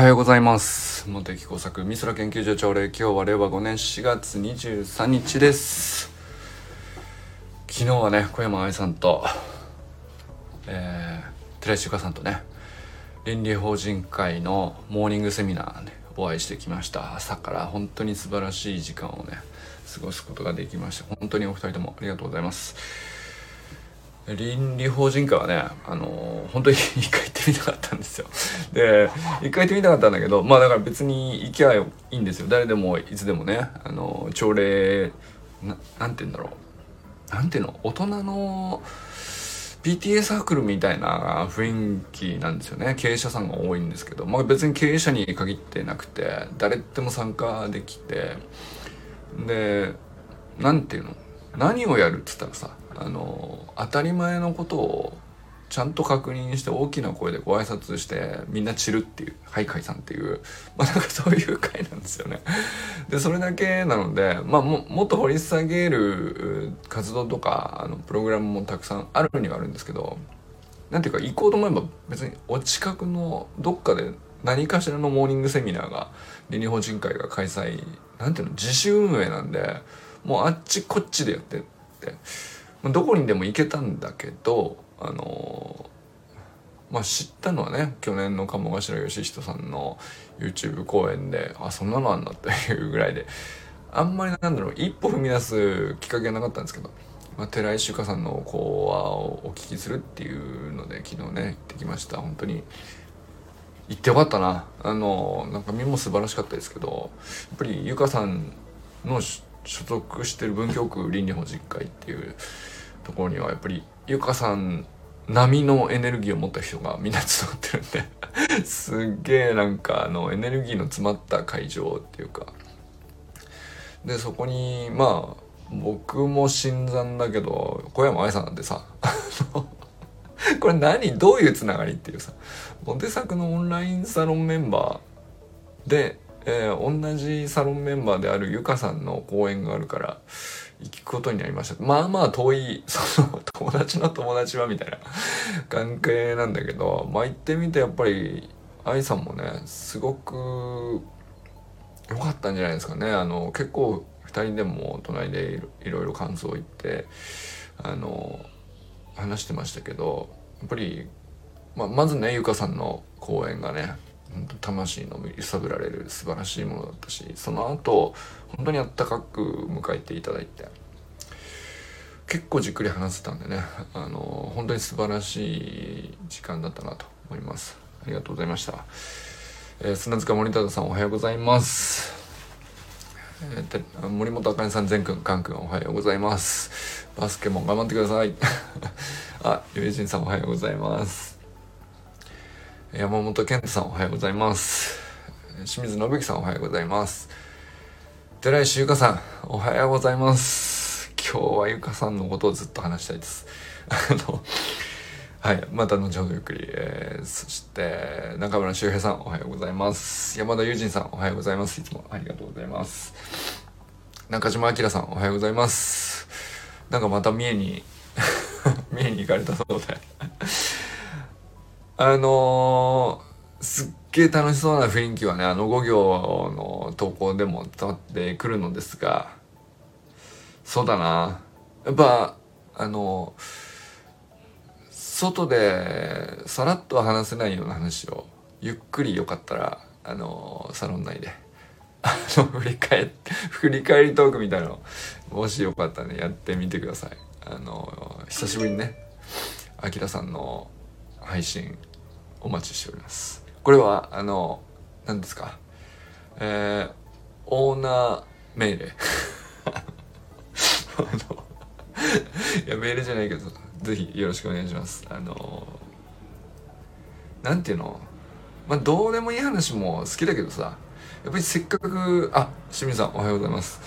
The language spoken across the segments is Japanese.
はようございます。茂木工作美空研究所朝礼今日は令和5年4月23日です。昨日はね小山愛さんとえー、寺石由香さんとね倫理法人会のモーニングセミナーねお会いしてきました。朝から本当に素晴らしい時間をね過ごすことができました。本当にお二人ともありがとうございます。倫理法人会はね、あのー、本当に 一回行ってみたかったんですよ。で、一回行ってみたかったんだけど、まあだから別に行きゃいいんですよ。誰でもいつでもね、あのー、朝礼、ななんて言うんだろう。なんていうの？大人の PTA サークルみたいな雰囲気なんですよね。経営者さんが多いんですけど、まあ別に経営者に限ってなくて、誰でも参加できて、で、なんていうの？何をやるって言ったらさ、あの当たり前のことをちゃんと確認して大きな声でご挨拶してみんな散るっていうはい解散っていう まあなんかそういう回なんですよね。でそれだけなので、まあ、ももっと掘り下げる活動とかあのプログラムもたくさんあるにはあるんですけどなんていうか行こうと思えば別にお近くのどっかで何かしらのモーニングセミナーが倫理法人会が開催なんていうの自主運営なんでもうあっちこっちでやってって。どこにでも行けたんだけどあのまあ知ったのはね去年の鴨頭義人さんの YouTube 公演であそんなのあんだっていうぐらいであんまりなんだろう一歩踏み出すきっかけがなかったんですけど、まあ、寺井修香さんの講話をお聞きするっていうので昨日ね行ってきました。本当に行ってよかったな。あのなんか身も素晴らしかったですけどやっぱりゆかさんの所属してる文京区倫理法実会っていうところにはやっぱりゆかさん波のエネルギーを持った人がみんな集まってるんで。すっげえなんかあのエネルギーの詰まった会場っていうか。でそこにまあ僕も新参だけど小山愛さんなんてさ これ何？どういうつながりっていうさ。モテ作のオンラインサロンメンバーでえー、同じサロンメンバーであるゆかさんの講演があるから行くことになりました。まあまあ遠い その友達の友達はみたいな 関係なんだけどまあ行ってみてやっぱり愛さんもねすごく良かったんじゃないですかね。あの結構2人でも隣でいろいろ感想を言ってあの話してましたけどやっぱり、まあ、まずねゆかさんの講演がね魂の揺さぶられる素晴らしいものだったしその後本当にあったかく迎えていただいて結構じっくり話せたんでねあの本当に素晴らしい時間だったなと思います。ありがとうございました、えー、砂塚森忠さんおはようございます。えー、森本あかねさん全くんかんくんおはようございます。バスケも頑張ってください。あゆえじんさんおはようございます。山本健太さんおはようございます。清水信之さんおはようございます。寺石ゆかさんおはようございます。今日はゆかさんのことをずっと話したいです。あのはいまた後ほどゆっくり、えー、そして中村修平さんおはようございます。山田友人さんおはようございます。いつもありがとうございます。中島明さんおはようございます。なんかまた三重に 三重に行かれたそうで。あのー、すっげえ楽しそうな雰囲気はね、あの5行の投稿でも伝わってくるのですが、そうだな。やっぱ、あのー、外でさらっと話せないような話を、ゆっくりよかったら、あのー、サロン内で、あの、振り返って、振り返りトークみたいなの、もしよかったらね、やってみてください。あの久しぶりにね、あきらさんの配信お待ちしております。これはあの何ですか？えー、オーナー命令。いやメールじゃないけどぜひよろしくお願いします。あのなんていうの？まあどうでもいい話も好きだけどさ。やっぱりせっかくあ清水さんおはようございます。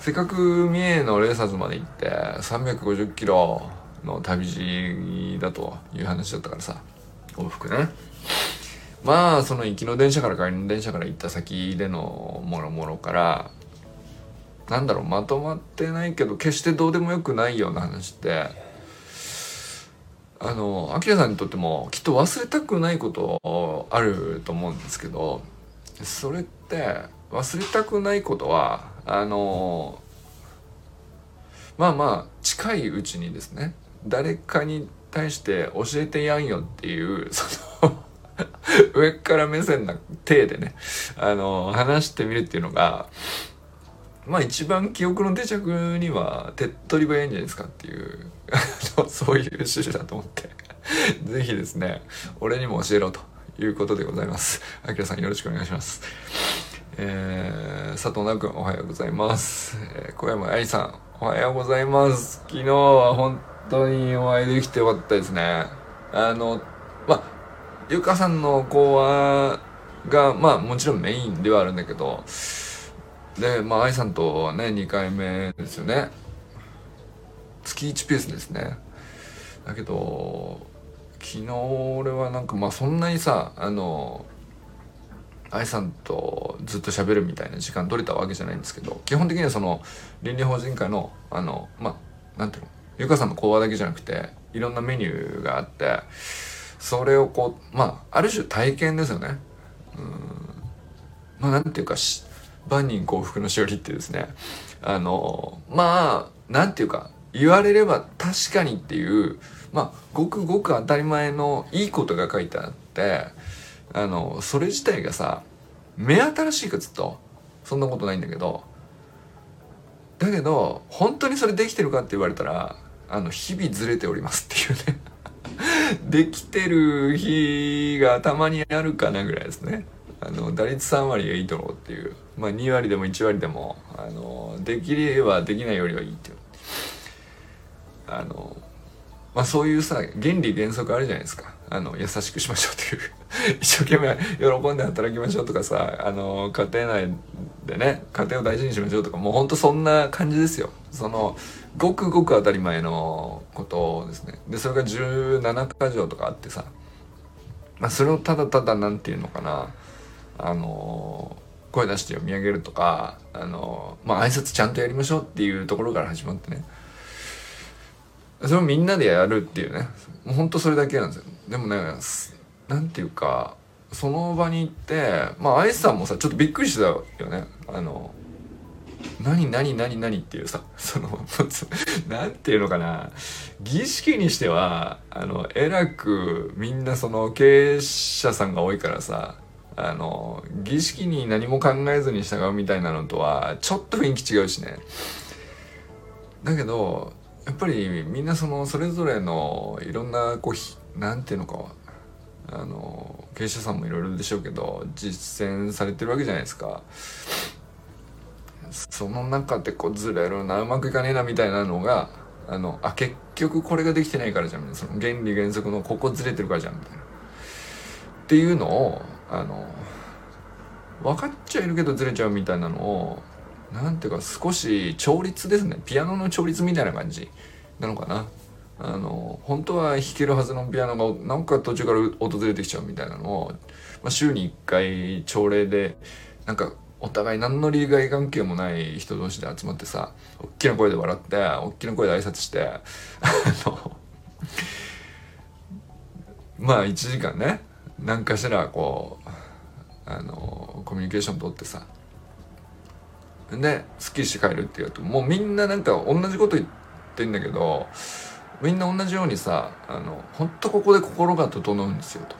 せっかく三重のレーサーズまで行って350キロの旅路だという話だったからさ。往復ね。まあその行きの電車から帰りの電車から行った先でのもろもろからなんだろうまとまってないけど決してどうでもよくないような話ってあのアキラさんにとってもきっと忘れたくないことあると思うんですけどそれって忘れたくないことはあのまあまあ近いうちにですね誰かに対して教えてやんよっていうその 上から目線な体でねあの話してみるっていうのがまあ一番記憶の定着には手っ取り早いんじゃないですかっていうそういう趣旨だと思って是非ですね俺にも教えろということでございます。あきらさんよろしくお願いします。えー、佐藤直君おはようございます、えー、小山愛さんおはようございます。昨日は本当にお会いできてよかったですね。あのまあゆかさんの講話がまあもちろんメインではあるんだけどでまあ愛さんとはね2回目ですよね。月1ペースですね。だけど昨日俺はなんかまあそんなにさあの愛さんとずっと喋るみたいな時間取れたわけじゃないんですけど基本的にはその倫理法人会のあのまあなんていうの？ゆかさんの講話だけじゃなくていろんなメニューがあってそれをこうまあある種体験ですよね。うん。まあなんていうか万人幸福のしおりってですね。あのまあなんていうか言われれば確かにっていうまあごくごく当たり前のいいことが書いてあってあのそれ自体がさ目新しいかずっとそんなことないんだけどだけど本当にそれできてるかって言われたらあの日々ずれておりますっていうね。できてる日がたまにあるかなぐらいですね。あの打率3割がいいと思うっていう。まあ2割でも1割でもあのできればできないよりはいいっていう。あのまあそういうさ原理原則あるじゃないですか。あの優しくしましょうという。一生懸命喜んで働きましょうとかさあの家庭内でね家庭を大事にしましょうとかもうほんとそんな感じですよ。そのごくごく当たり前のことですね。でそれが17か条とかあってさ、まあ、それをただただ何て言うのかな。あの声出して読み上げるとかあのまあ挨拶ちゃんとやりましょうっていうところから始まってね。それをみんなでやるっていうね。もうほんとそれだけなんですよ。でもねなんていうかその場に行ってまあ愛さんもさちょっとびっくりしてたよね。あの何何何何っていうさ その 何ていうのかな儀式にしてはあのえらくみんなその経営者さんが多いからさあの儀式に何も考えずに従うみたいなのとはちょっと雰囲気違うしねだけどやっぱりみんなそのそれぞれのいろんなこうなんていうのかあの経営者さんもいろいろでしょうけど実践されてるわけじゃないですか。その中でこうずれるなうまくいかねえなみたいなのがあのあ結局これができてないからじゃん。その原理原則のここずれてるからじゃんみたいな。っていうのをあの分かっちゃいるけどずれちゃうみたいなのをなんていうか少し調律ですね。ピアノの調律みたいな感じなのかな。あの本当は弾けるはずのピアノがなんか途中から訪れてきちゃうみたいなのを、まあ、週に1回朝礼でなんかお互い何の利害関係もない人同士で集まってさ大きな声で笑って大きな声で挨拶してあのまあ1時間ね何かしらこうあのコミュニケーション取ってさですっきりして帰るっていうともうみんななんか同じこと言ってんだけどみんな同じようにさあの本当ここで心が整うんですよと。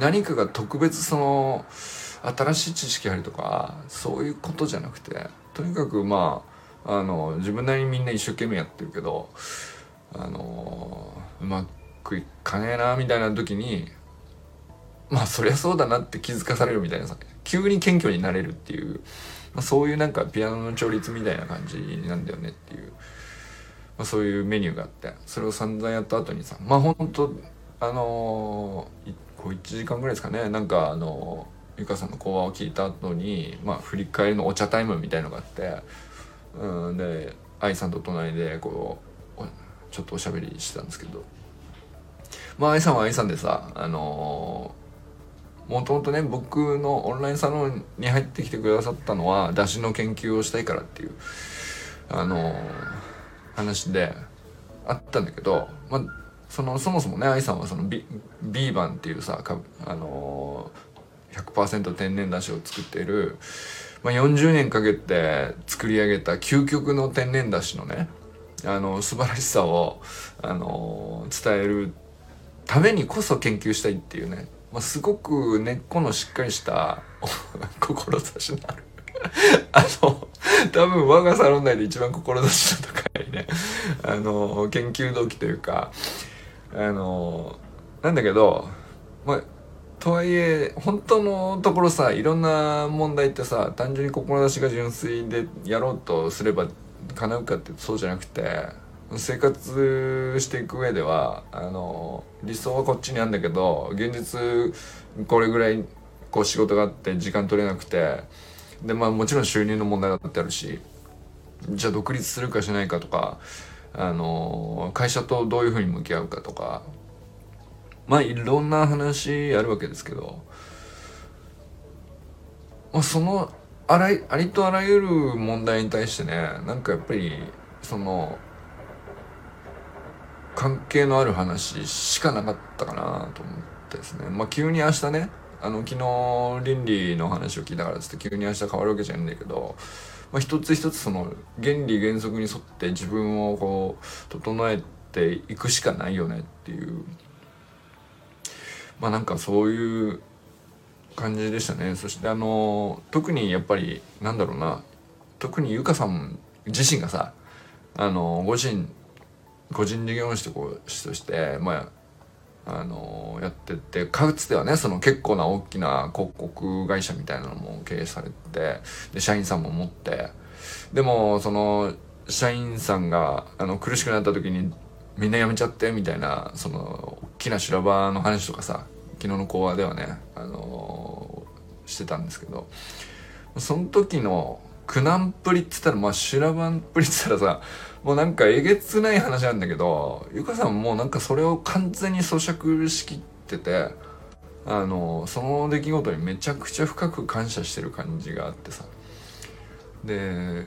何かが特別その新しい知識ありとかそういうことじゃなくてとにかくまああの自分なりにみんな一生懸命やってるけどあのうまくいかねえなみたいな時にまあそりゃそうだなって気づかされるみたいなさ急に謙虚になれるっていう、まあ、そういうなんかピアノの調律みたいな感じなんだよねっていう、まあ、そういうメニューがあってそれを散々やった後にさまあほんとあのー、こう1時間ぐらいですかねなんかあの、ゆかさんの講話を聞いた後にまあ振り返りのお茶タイムみたいのがあってうんで愛さんと隣でこうちょっとおしゃべりしてたんですけど。まあ愛さんは愛さんでさあのもともとね僕のオンラインサロンに入ってきてくださったのは出汁の研究をしたいからっていうあの話であったんだけど、まあ、そのそもそもね愛さんはそのビビーバンっていうさかあのー、100%天然だしを作っている、まあ、40年かけて作り上げた究極の天然だしのねあの素晴らしさを、あの、伝えるためにこそ研究したいっていうね、まあ、すごく根っこのしっかりした 志のあるあの多分我がサロン内で一番志の高いねあの研究動機というかあのなんだけどまあとはいえ本当のところさいろんな問題ってさ単純に志が純粋でやろうとすれば叶うかってそうじゃなくて生活していく上ではあの理想はこっちにあるんだけど現実これぐらいこう仕事があって時間取れなくてでまあもちろん収入の問題だってあるしじゃあ独立するかしないかとかあの会社とどういうふうに向き合うかとかまあいろんな話あるわけですけど、まあ、そのあらありとあらゆる問題に対してねなんかやっぱりその関係のある話しかなかったかなと思ってですね。まあ急に明日ねあの昨日倫理の話を聞いたからっつって急に明日変わるわけじゃないんだけど、まあ、一つ一つその原理原則に沿って自分をこう整えていくしかないよねっていうまあなんかそういう感じでしたね。そしてあの特にやっぱりなんだろうな。特にゆかさん自身がさあのご自身個人事業主としてまああのやっててかつてはねその結構な大きな広告会社みたいなのも経営されてで社員さんも持ってでもその社員さんがあの苦しくなった時にみんな辞めちゃってみたいなそのきな修羅場の話とかさ昨日の講話ではね、あのー、してたんですけどその時の苦難っぷりっつったらまあ修羅場っぷりっつったらさもうなんかえげつない話なんだけどゆかさんもうなんかそれを完全に咀嚼しきっててあのその出来事にめちゃくちゃ深く感謝してる感じがあってさ。で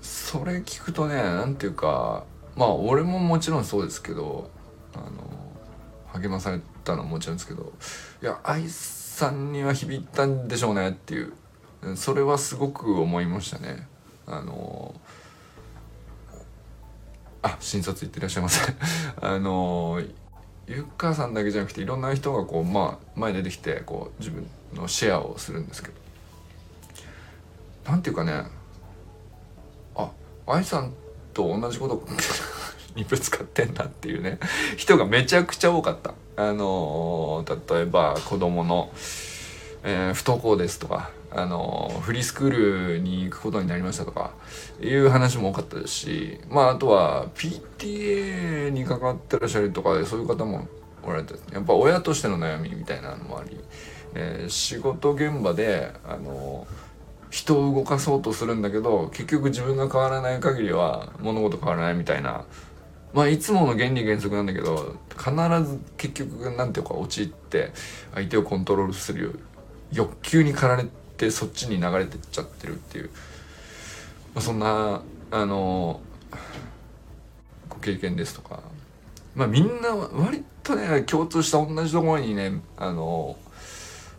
それ聞くとね何ていうかまあ俺ももちろんそうですけどあの励まされたのはもちろんですけどいや愛さんには響いたんでしょうねっていう。それはすごく思いましたね。あのあ診察行ってらっしゃいませ あのゆっかさんだけじゃなくていろんな人がこうまあ前出てきてこう自分のシェアをするんですけど。なんていうかねあ愛さんと同じこと。にぶつかってんだっていうね人がめちゃくちゃ多かったあの例えば子供の、えー、不登校ですとかあのフリースクールに行くことになりましたとかいう話も多かったですしまああとは PTA に関わってらっしゃるとかでそういう方もおられてやっぱ親としての悩みみたいなのもあり、えー、仕事現場であの人を動かそうとするんだけど結局自分が変わらない限りは物事変わらないみたいなまあいつもの原理原則なんだけど必ず結局なんていうか陥って相手をコントロールする欲求に駆られてそっちに流れてっちゃってるっていう、まあ、そんなあのご経験ですとか。まあみんな割とね共通した同じところにねあの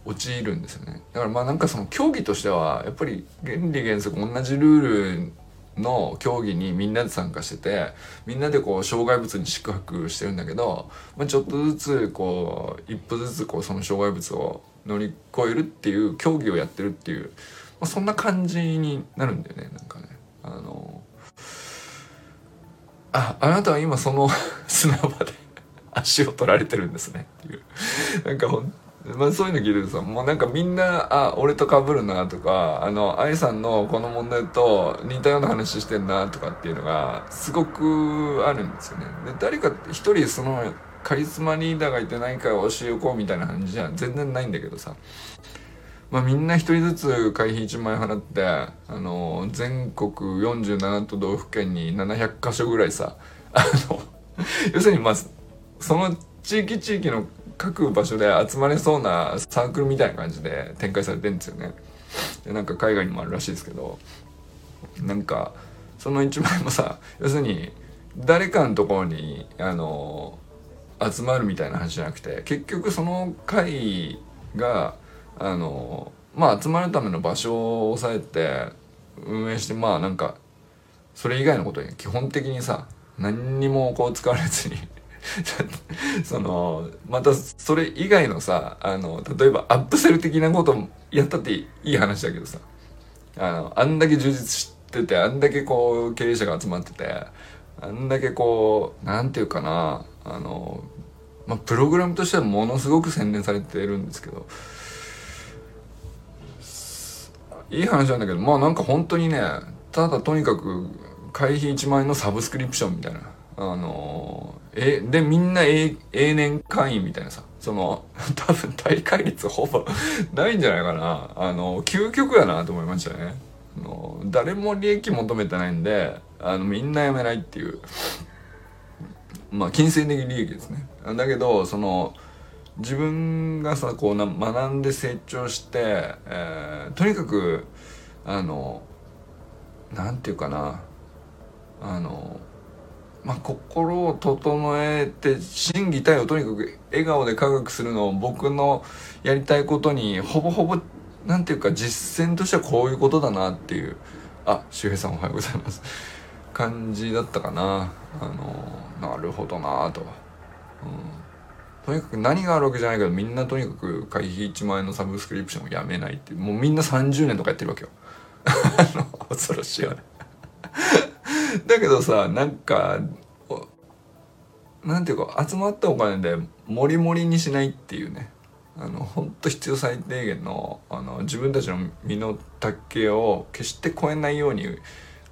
陥るんですよね。だからまあなんかその競技としてはやっぱり原理原則同じルールの競技にみんなで参加しててみんなでこう障害物に宿泊してるんだけど、まあ、ちょっとずつこう一歩ずつこうその障害物を乗り越えるっていう競技をやってるっていう、まあ、そんな感じになるんだよねなんかね。あのああなたは今その 砂場で 足を取られてるんですねっていう。なんかほんまあ、そういうの聞いてるさもうなんかみんなあ俺と被るなとかあの愛さんのこの問題と似たような話してんなとかっていうのがすごくあるんですよね。で誰か一人そのカリスマリーダーがいて何か教えよこうみたいな感じじゃ全然ないんだけどさまあみんな一人ずつ会費1万円払ってあの全国47都道府県に700箇所ぐらいさあの 要するにまあその地域地域の各場所で集まれそうなサークルみたいな感じで展開されてるんですよね。でなんか海外にもあるらしいですけどなんかその1万円もさ要するに誰かのところにあの集まるみたいな話じゃなくて結局その会があのまあ集まるための場所を抑えて運営してまあなんかそれ以外のことに基本的にさ何にもこう使われずに そのまたそれ以外のさあの例えばアップセル的なことやったっていい話だけどさ。あのあんだけ充実しててあんだけこう経営者が集まっててあんだけこうなんていうかなあのまあプログラムとしてはものすごく洗練されてるんですけどいい話なんだけどまあなんか本当にねただとにかく会費1万円のサブスクリプションみたいなあのえでみんな永年会員みたいなさその 多分大会率ほぼないんじゃないかな。あの究極やなと思いましたね。あの誰も利益求めてないんであのみんな辞めないっていう。まあ金銭的利益ですね。だけどその自分がさこうな学んで成長して、えー、とにかくあのなんていうかな。あのまあ、心を整えて心技体をとにかく笑顔で科学するのを僕のやりたいことにほぼほぼなんていうか実践としてはこういうことだなっていう。あ周平さんおはようございます。感じだったかな。あのなるほどなと、うん、とにかく何があるわけじゃないけどみんなとにかく会費1万円のサブスクリプションをやめないってもうみんな30年とかやってるわけよ。恐ろしいよね。だけどさなんかなんていうか集まったお金でモリモリにしないっていうね。あの本当必要最低限のあの自分たちの身の丈を決して超えないように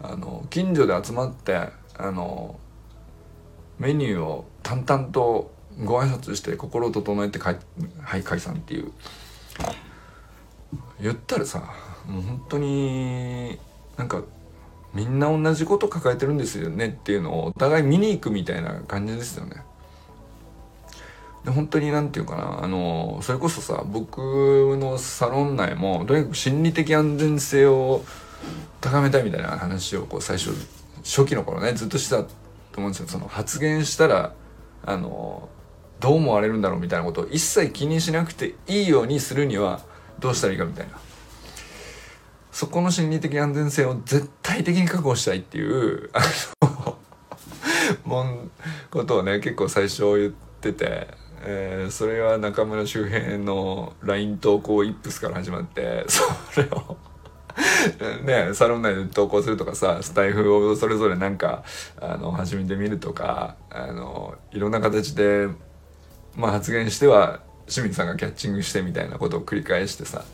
あの近所で集まってあのメニューを淡々とご挨拶して心を整えてはい解散っていう。言ったらさもう本当になんかみんな同じこと抱えてるんですよねっていうのをお互い見に行くみたいな感じですよね。で本当に何て言うかなあのそれこそさ僕のサロン内もとにかく心理的安全性を高めたいみたいな話をこう最初初期の頃ねずっとしたと思うんですよその発言したらあのどう思われるんだろうみたいなことを一切気にしなくていいようにするにはどうしたらいいかみたいなそこの心理的安全性を絶対的に確保したいっていうあのもんことをね結構最初言ってて、えー、それは中村周平の LINE 投稿イップスから始まってそれをね、サロン内で投稿するとかさスタイフをそれぞれなんかあの始めてみるとかあのいろんな形で、まあ、発言しては清水さんがキャッチングしてみたいなことを繰り返してさ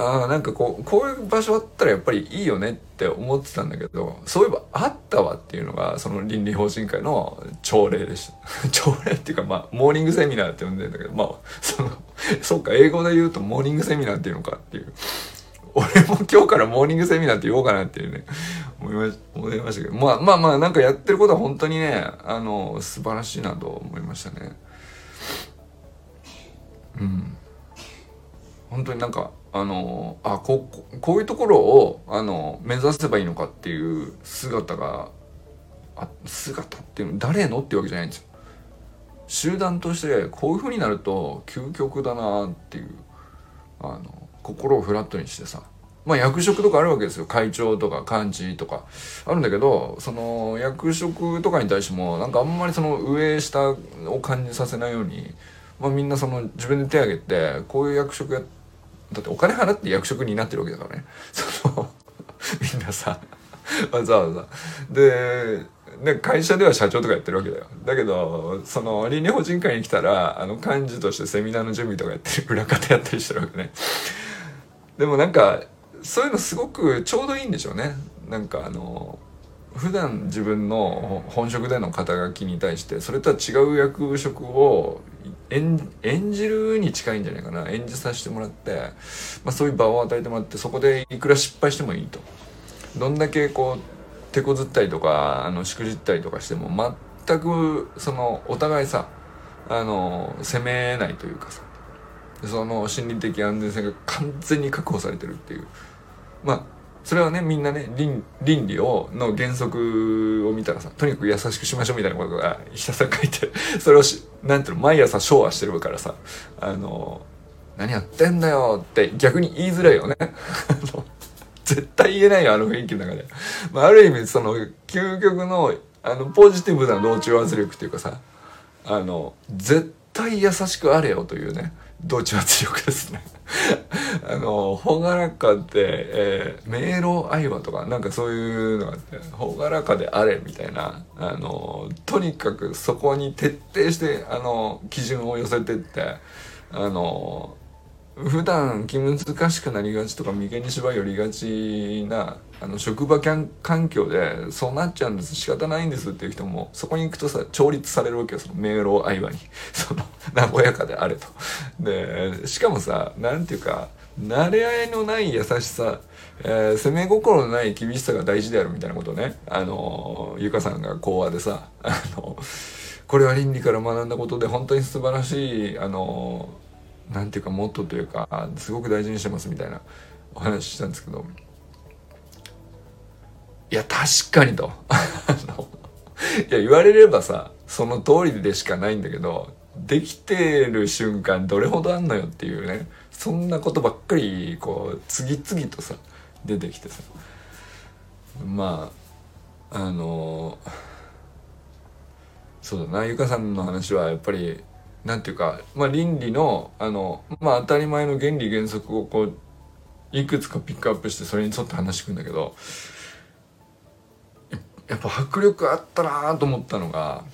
ああなんかこうこういう場所あったらやっぱりいいよねって思ってたんだけどそういえばあったわっていうのがその倫理法人会の朝礼でした。朝礼っていうかまあモーニングセミナーって呼んでるんだけどまあその そうか英語で言うとモーニングセミナーっていうのかっていう。俺も今日からモーニングセミナーって言おうかなっていうね思いま思いましたけど。まあまあまあなんかやってることは本当にねあの素晴らしいなと思いましたね。うん。本当になんかあのあここういうところをあの目指せばいいのかっていう姿があ姿っていうの誰のっていうわけじゃないんですよ。集団としてこういう風になると究極だなっていうあの心をフラットにしてさ。まあ役職とかあるわけですよ。会長とか幹事とか。あるんだけどその役職とかに対してもなんかあんまりその上下を感じさせないように、まあ、みんなその自分で手挙げてこういう役職やってだってお金払って役職になってるわけだからね。そのみんなさわざわざ。でで会社では社長とかやってるわけだよ。だけどその倫理法人会に来たらあの幹事としてセミナーの準備とかやってる裏方やったりしてるわけね。でもなんかそういうのすごくちょうどいいんでしょうね。なんかあの普段自分の本職での肩書きに対してそれとは違う役職を演演じるに近いんじゃないかな。演じさせてもらって、まあ、そういう場を与えてもらってそこでいくら失敗してもいいと。どんだけこう手こずったりとかあのしくじったりとかしても全くそのお互いさあの責めないというかさ。その心理的安全性が完全に確保されてるっていう。まあそれはねみんなね倫倫理をの原則を見たらさとにかく優しくしましょうみたいなことがひたすら書いてそれをしなんていうの毎朝昭和してるからさ。あの何やってんだよ。って逆に言いづらいよね。絶対言えないよあの雰囲気の中で、まあ、ある意味その究極のあのポジティブな同調圧力っていうかさあの絶対優しくあれよというね。同調圧力ですね。あの朗らかで、えー、迷路愛話とかなんかそういうのがあって朗らかであれみたいなあのとにかくそこに徹底してあの基準を寄せてってあの普段気難しくなりがちとか眉間に芝居寄りがちなあの職場環境でそうなっちゃうんです。仕方ないんですっていう人もそこに行くとさ調律されるわけよ。その迷路相場に。その和やかであれと。でしかもさなんていうか慣れ合いのない優しさ、えー、攻め心のない厳しさが大事であるみたいなことね。あのゆかさんが講話でさあのこれは倫理から学んだことで本当に素晴らしいあのなんていうかモットというかすごく大事にしてますみたいなお話したんですけど。いや確かにと。いや言われればさその通りでしかないんだけどできてる瞬間どれほどあんのよっていうねそんなことばっかりこう次々とさ出てきてさ。まああのそうだなゆかさんの話はやっぱりなんていうか、まあ、倫理のあの、まあ、当たり前の原理原則をこういくつかピックアップしてそれに沿って話してくんだけどやっぱ迫力あったなと思ったのが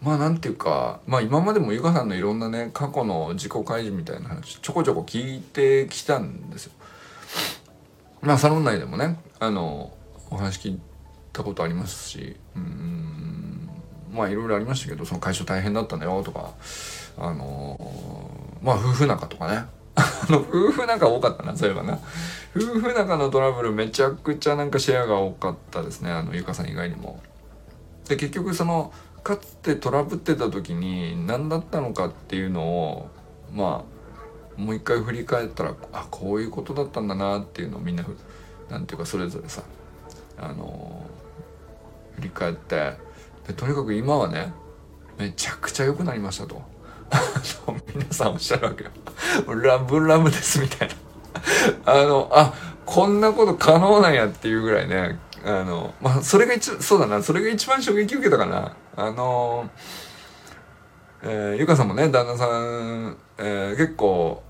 まあなんていうかまあ今までもゆかさんのいろんなね過去の自己開示みたいな話ちょこちょこ聞いてきたんですよ。まあサロン内でもねあのお話聞いたことありますしうんまあいろいろありましたけどその会社大変だったんだよとかあのまあ夫婦仲とかね あの夫婦仲多かったなそういえばな夫婦仲のトラブルめちゃくちゃなんかシェアが多かったですねあのゆかさん以外にも。で結局そのかつてトラブってた時に何だったのかっていうのをまあもう一回振り返ったらあこういうことだったんだなっていうのをみんななんていうかそれぞれさあの振り返ってでとにかく今はねめちゃくちゃ良くなりましたと。皆さんおっしゃるわけよ。ラブラブですみたいな。あのあこんなこと可能なんやっていうぐらいねあのまあそれが一そうだな。それが一番衝撃受けたかな。あのえー、ゆかさんもね旦那さん、えー、結構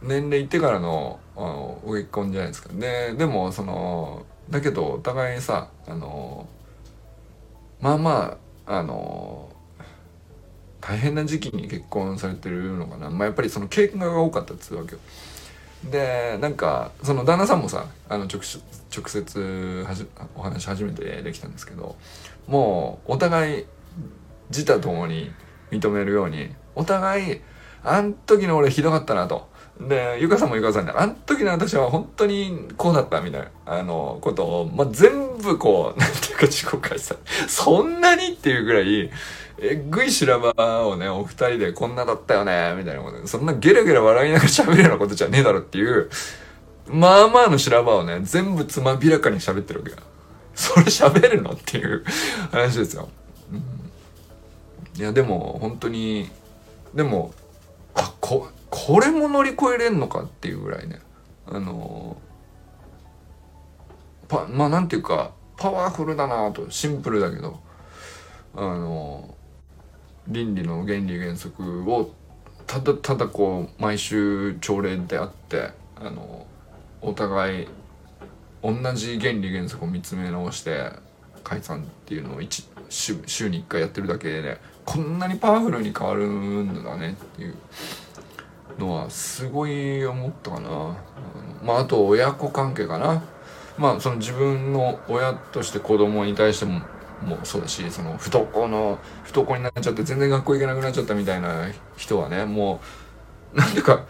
年齢いってからのご結婚じゃないですか。ででもそのだけどお互いにさあのまあまああの大変な時期に結婚されてるのかな、まあ、やっぱりその経験が多かったっつうわけよ。でなんかその旦那さんもさあの直直接はじお話初めてできたんですけどもうお互い自他ともに認めるようにお互いあん時の俺ひどかったなとで、ゆかさんもゆかさんで、あの時の私は本当にこうだったみたいな、あの、ことを、まあ、全部こう、なんていうか自己開催。そんなにっていうぐらい、えぐい修羅場をね、お二人でこんなだったよね、みたいなこと、そんなゲラゲラ笑いながら喋るようなことじゃねえだろっていう、まあまあの修羅場をね、全部つまびらかに喋ってるわけよ。それ喋るのっていう 話ですよ。うん、いや、でも、本当に、でも、あ、こ、これも乗り越えれんのかっていうぐらいね。あのパまあなんていうかパワフルだなとシンプルだけどあの倫理の原理原則をただただこう毎週朝礼であってあのお互い同じ原理原則を見つめ直して解散っていうのを一週週に1回やってるだけで、ね、こんなにパワフルに変わるんだねっていう。のはすごい思ったかな、まああと親子関係かな。まあその自分の親として子供に対してももそうだしその不登校の不登校になっちゃって全然学校行けなくなっちゃったみたいな人はねもうなんでか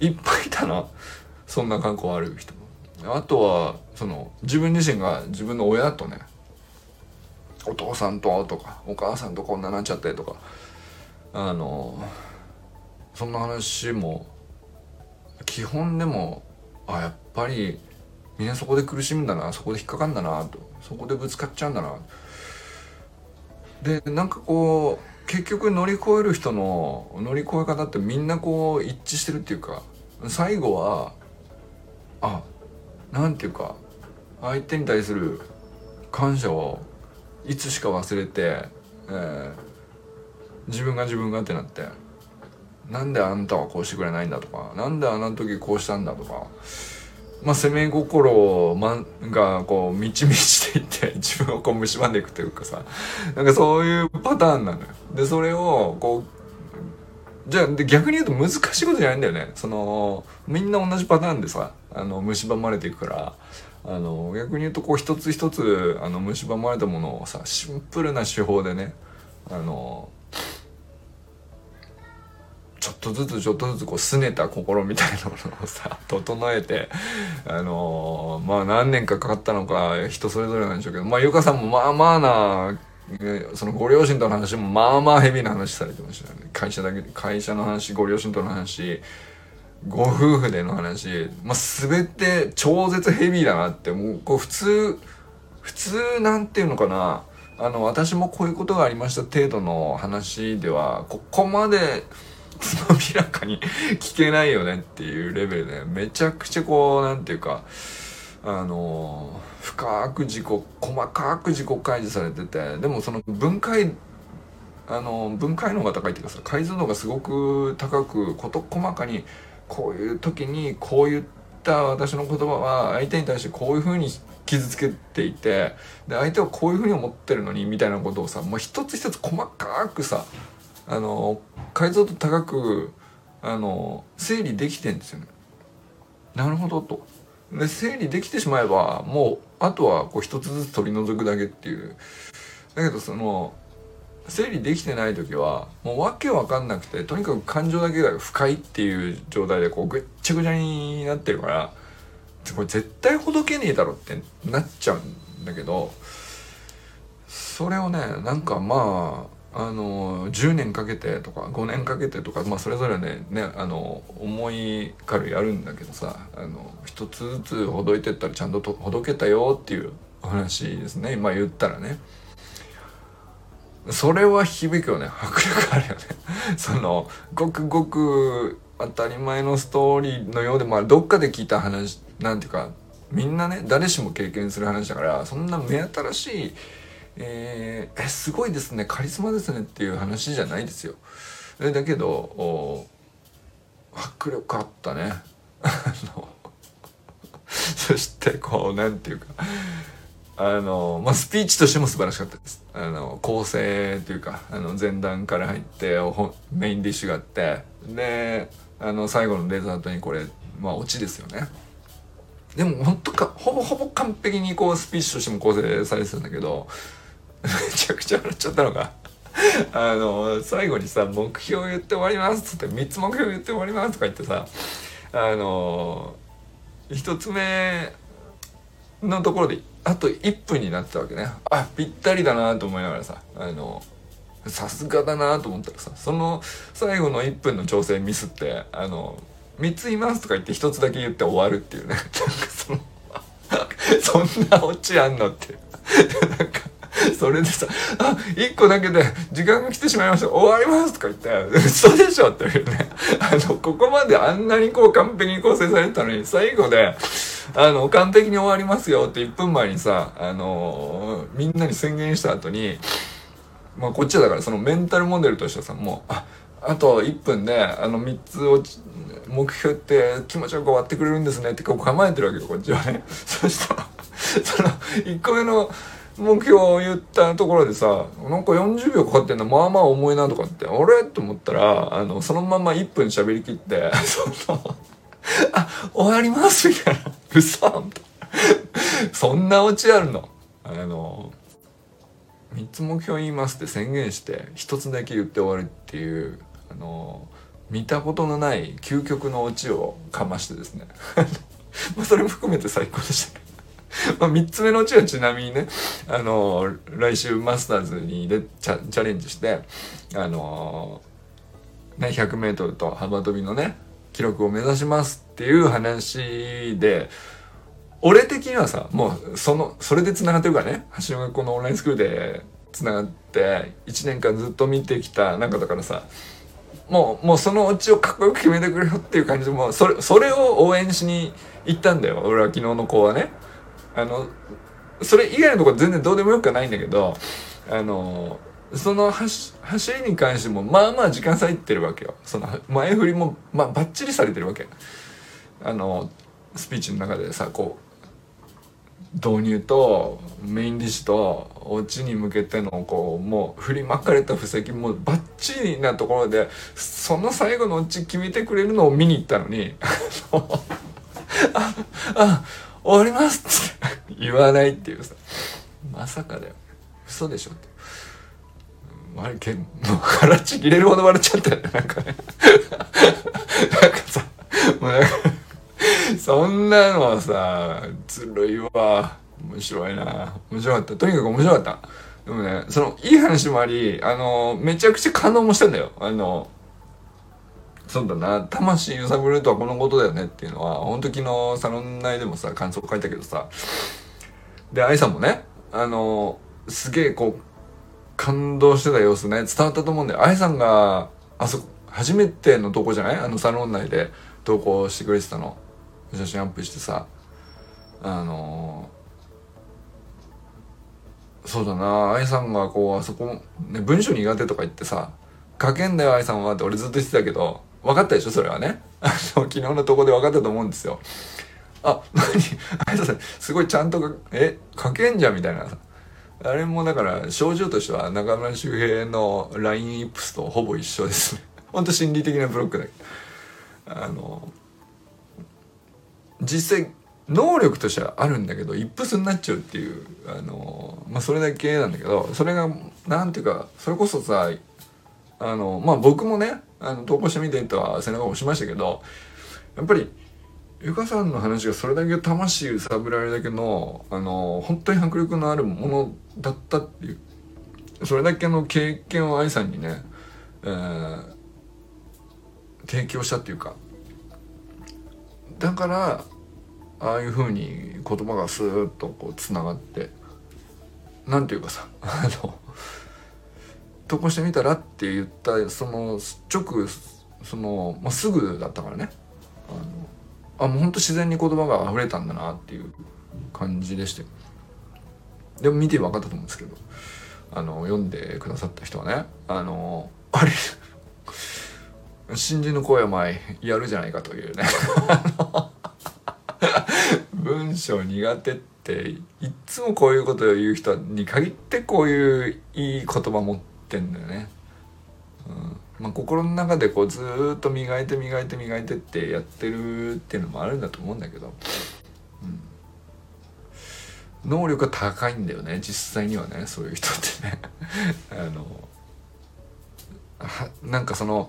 いっぱいいたな。そんな過去ある人。もあとはその自分自身が自分の親とねお父さんととかお母さんとこんななっちゃってとかあのそんな話も基本でもあやっぱりみんなそこで苦しむんだなそこで引っかかんだなと。そこでぶつかっちゃうんだな。でなんかこう結局乗り越える人の乗り越え方ってみんなこう一致してるっていうか最後はあなんていうか相手に対する感謝をいつしか忘れて、えー、自分が自分がってなって。なんであんたはこうしてくれないんだとかなんであの時こうしたんだとかまあ、攻め心がこう満ち満ちていって 自分をこう蝕んでいくというかさなんかそういうパターンなのよ。でそれをこうじゃあ逆に言うと難しいことじゃないんだよね。そのみんな同じパターンでさあの蝕まれていくからあの逆に言うとこう一つ一つあの蝕まれたものをさシンプルな手法でねあのちょっとずつちょっとずつこう拗ねた心みたいなものをさ 整えてあのー、まあ何年かかかったのか人それぞれなんでしょうけどまあゆかさんもまあまあなそのご両親との話もまあまあヘビーな話されてましたね。会社だけ会社の話ご両親との話ご夫婦での話、まあ、全て超絶ヘビーだなってもう。こう普通普通なんていうのかな。あの私もこういうことがありました程度の話ではここまでつまびらかに聞けないよねっていうレベルで、めちゃくちゃこう、なんていうか、あの深く自己、細かく自己開示されてて、でもその分解、あの分解能が高いっていうかさ、解像度がすごく高く、事細かに、こういう時にこういった私の言葉は相手に対してこういうふうに傷つけていてで相手はこういうふうに思ってるのにみたいなことをさもう一つ一つ細かくさあの解像度高くあの整理できてんですよね。なるほどと。で整理できてしまえばもうあとはこう一つずつ取り除くだけっていう。だけどその整理できてない時はもうわけわかんなくてとにかく感情だけが不快っていう状態でこうぐっちゃぐちゃになってるからこれ絶対ほどけねえだろってなっちゃうんだけどそれをねなんかまあの10年かけてとか5年かけてとか、まあ、それぞれねねあの思いからやるんだけどさあの一つずつほどいてったらちゃんととほどけたよっていうお話ですね。まあ言ったらね。それは響くよね。迫力あるよね。そのごくごく当たり前のストーリーのようでまあどっかで聞いた話なんていうかみんなね誰しも経験する話だからそんな目新しいえー、えすごいですねカリスマですねっていう話じゃないですよ。だけど迫力あったね。そしてこうなんていうかあの、まあ、スピーチとしても素晴らしかったです。あの、構成というか、あの、前段から入って、メインディッシュがあって、で、あの、最後のデザートにこれ、まあ、オチですよね。でも、本当か、ほぼほぼ完璧にこう、スピーチとしても構成されてたんだけど、めちゃくちゃ笑っちゃったのがあの最後にさ「目標言って終わります」っつって「3つ目標言って終わります」とか言ってさあの1つ目のところであと1分になってたわけね。あぴったりだなと思いながらさあのさすがだなと思ったらさその最後の1分の調整ミスってあの3ついますとか言って1つだけ言って終わるっていうね。なんかそのそんなオチあんのって。なんか それでさ、あ、一個だけで時間が来てしまいました。終わりますとか言って、嘘でしょっていうね。あの、ここまであんなにこう完璧に構成されてたのに、最後で、あの、完璧に終わりますよって1分前にさ、あのみんなに宣言した後に、まあこっちだからそのメンタルモデルとしてはさ、もう、あ、あと1分で、あの3つを、目標って気持ちよく終わってくれるんですねってこう構えてるわけよ、こっちはね。そしたら、その、1個目の、目標を言ったところでさなんか40秒かかってんのまあまあ重いなとかって。あれと思ったらあのそのまま1分喋りきって そのあ終わりますみたいな。嘘。そんなオチあるの？あの3つ目標言いますって宣言して1つだけ言って終わるっていうあの見たことのない究極のオチをかましてですね。まあそれも含めて最高でしたけど ま3つ目のうちはちなみにね、あのー、来週マスターズにでチャレンジして、あのー、ね、100メートルと幅跳びのね、記録を目指しますっていう話で、俺的にはさもうそのそれでつながってるからね橋の学校のオンラインスクールでつながって1年間ずっと見てきた中だからさもうもうそのオチをかっこよく決めてくれよっていう感じでもうそれそれを応援しに行ったんだよ俺は昨日の子はね。あのそれ以外のところ全然どうでもよくはないんだけどあのその走りに関してもまあまあ時間割いてるわけよ。その前振りもまあバッチリされてるわけ。あのスピーチの中でさこう導入とメインディッシュとオチに向けてのこうもう振りまかれた布石もバッチリなところでその最後のオチ決めてくれるのを見に行ったのに。ああ終わりますって。言わないっていうさ。まさかだよ。嘘でしょって。あれけんもう腹ちぎれるほど笑っちゃったよね。なんかね。なんかさもうなんかそんなのはさずるいわ。面白いな。面白かった。とにかく面白かった。でもねそのいい話もありあのめちゃくちゃ感動もしたんだよ。あのそうだな。魂揺さぶるとはこのことだよねっていうのは本当昨日サロン内でもさ感想書いたけどさ。で愛さんもねあのすげえこう感動してた様子ね。伝わったと思うんだよ。愛さんがあそ初めての投稿じゃない？あのサロン内で投稿してくれてたの。写真アップしてさ。あのそうだな。愛さんがこうあそこ、ね、文章苦手とか言ってさ「書けんだよ愛さんは」って俺ずっと言ってたけど分かったでしょそれはね。あの昨日のとこで分かったと思うんですよ。あ 何愛さんすごいちゃんとえ書けんじゃんみたいなさ。あれもだから症状としては中村周平の LINE イップスとほぼ一緒ですね。ほんと心理的なブロックだけど。あの実際能力としてはあるんだけどイップスになっちゃうっていうあのまあそれだけなんだけどそれがなんていうかそれこそさあのまあ僕もねあの投稿してみてとは背中を押しましたけどやっぱりゆかさんの話がそれだけ魂揺さぶられるだけのあの本当に迫力のあるものだったっていうそれだけの経験を愛さんにね、えー、提供したっていうかだからああいうふうに言葉がスーッとこうつながってなんていうかさあの投稿してみたらって言ったその直その、まあ、すぐだったからね。あのあもうほんと自然に言葉が溢れたんだなっていう感じでして。でも見て分かったと思うんですけどあの読んでくださった人はねあのあれ新人の声は前やるじゃないかというね。文章苦手っていっつもこういうことを言う人に限ってこういういい言葉持っててんだよね。うん。まあ、心の中でこうずっと磨いて磨いて磨いてってやってるっていうのもあるんだと思うんだけど、うん、能力が高いんだよね実際にはねそういう人ってね。あのなんかその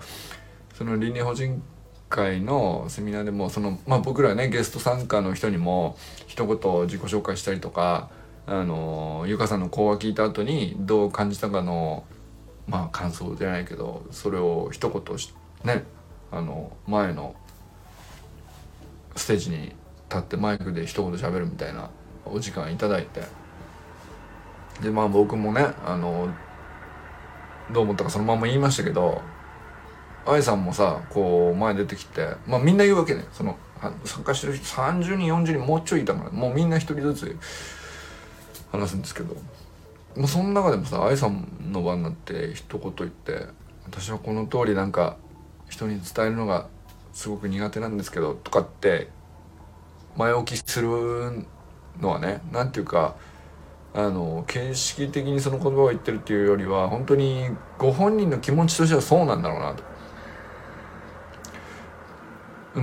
その倫理法人会のセミナーでもその、まあ、僕らねゲスト参加の人にも一言自己紹介したりとかあのゆかさんの講話聞いた後にどう感じたかのまあ感想じゃないけどそれを一言ねあの前のステージに立ってマイクで一言喋るみたいなお時間いただいて。でまあ僕もねあのどう思ったかそのまま言いましたけど愛さんもさこう前出てきてまあみんな言うわけね。その参加してる人30人40人もうちょいいたからもうみんな一人ずつ話すんですけど、もう、その中でもさ愛さんの番になって一言言って私はこの通りなんか人に伝えるのがすごく苦手なんですけどとかって前置きするのはね何て言うかあの形式的にその言葉を言ってるっていうよりは本当にご本人の気持ちとしてはそうなんだろうなと。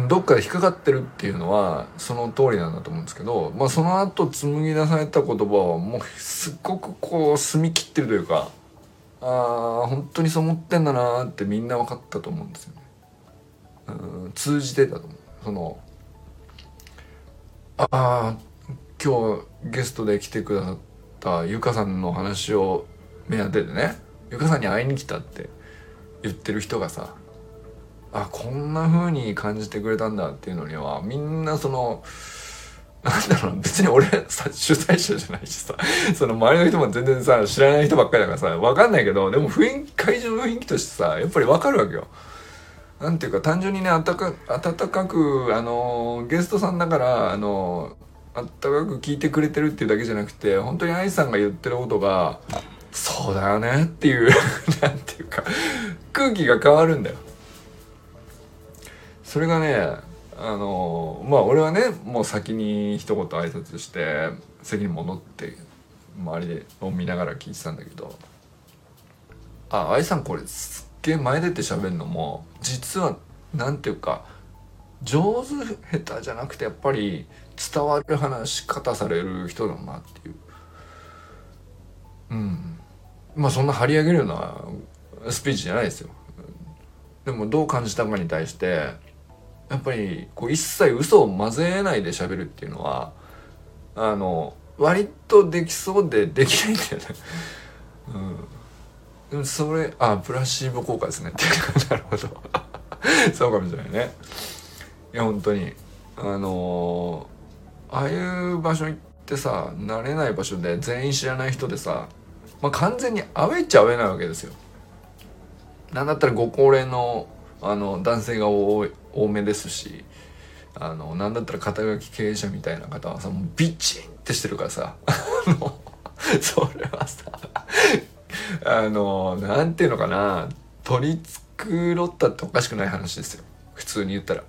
どっかで引っかかってるっていうのはその通りなんだと思うんですけど、まあ、その後紡ぎ出された言葉はもうすっごくこう澄み切ってるというかああ本当にそう思ってんだなってみんな分かったと思うんですよね。うん通じてたと思う。そのああ今日ゲストで来てくださったゆかさんの話を目当てでねゆかさんに会いに来たって言ってる人がさあこんな風に感じてくれたんだっていうのにはみんなそのなんだろう、別に俺さ、主催者じゃないしさ、その周りの人も全然さ、知らない人ばっかりだからさ、わかんないけど、でも雰囲気、会場の雰囲気としてさ、やっぱりわかるわけよ。なんていうか、単純にね、あったか、かく、あの、ゲストさんだから、あの、あったかく聞いてくれてるっていうだけじゃなくて、本当に愛さんが言ってることが、そうだよねっていう なんていうか、空気が変わるんだよ。それがね、あのまあ俺はねもう先に一言挨拶して席に戻って周りを見ながら聞いてたんだけどあ愛さんこれすっげえ前出て喋るのも実はなんていうか上手下手じゃなくてやっぱり伝わる話し方される人だなっていううん。まあそんな張り上げるようなスピーチじゃないですよ。でもどう感じたかに対してやっぱりこう一切嘘を混ぜないで喋るっていうのはあの割とできそうでできないんだよね。うん。それあプラシーボ効果ですねっていうなるほどそうかもしれないね。いや本当にあのー、ああいう場所行ってさ慣れない場所で全員知らない人でさ、まあ、完全にアウェイっちゃアウェイなわけですよ。なんだったらご高齢のあの男性が多めですしあのなんだったら肩書き経営者みたいな方はさもうビチンってしてるからさ それはさあのなんていうのかな取り繕ったっておかしくない話ですよ。普通に言ったら。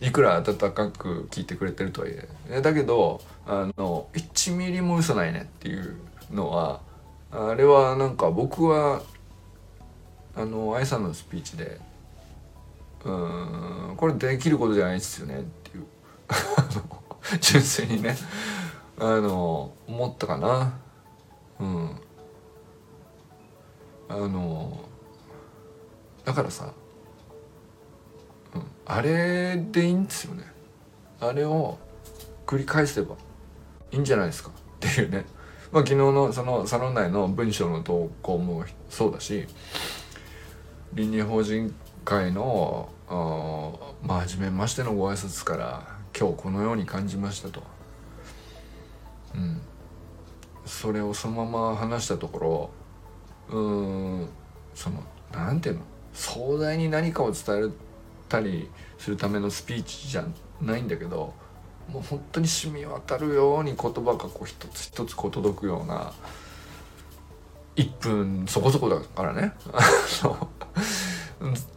いくら温かく聞いてくれてるとはいえ。だけどあの1ミリも嘘ないねっていうのはあれはなんか僕はあの愛さんのスピーチでうんこれできることじゃないですよねっていう。純粋にね。あの思ったかな。うん。あのだからさ、うん、あれでいいんですよね。あれを繰り返せばいいんじゃないですか。っていうね。まあ昨日のそのサロン内の文章の投稿もそうだし倫理法人回のまあ初めましてのご挨拶から今日このように感じましたと。うん、それをそのまま話したところうんそのなんていうの？壮大に何かを伝えたりするためのスピーチじゃないんだけどもう本当に染み渡るように言葉がこう一つ一つこう届くような1分そこそこだからね。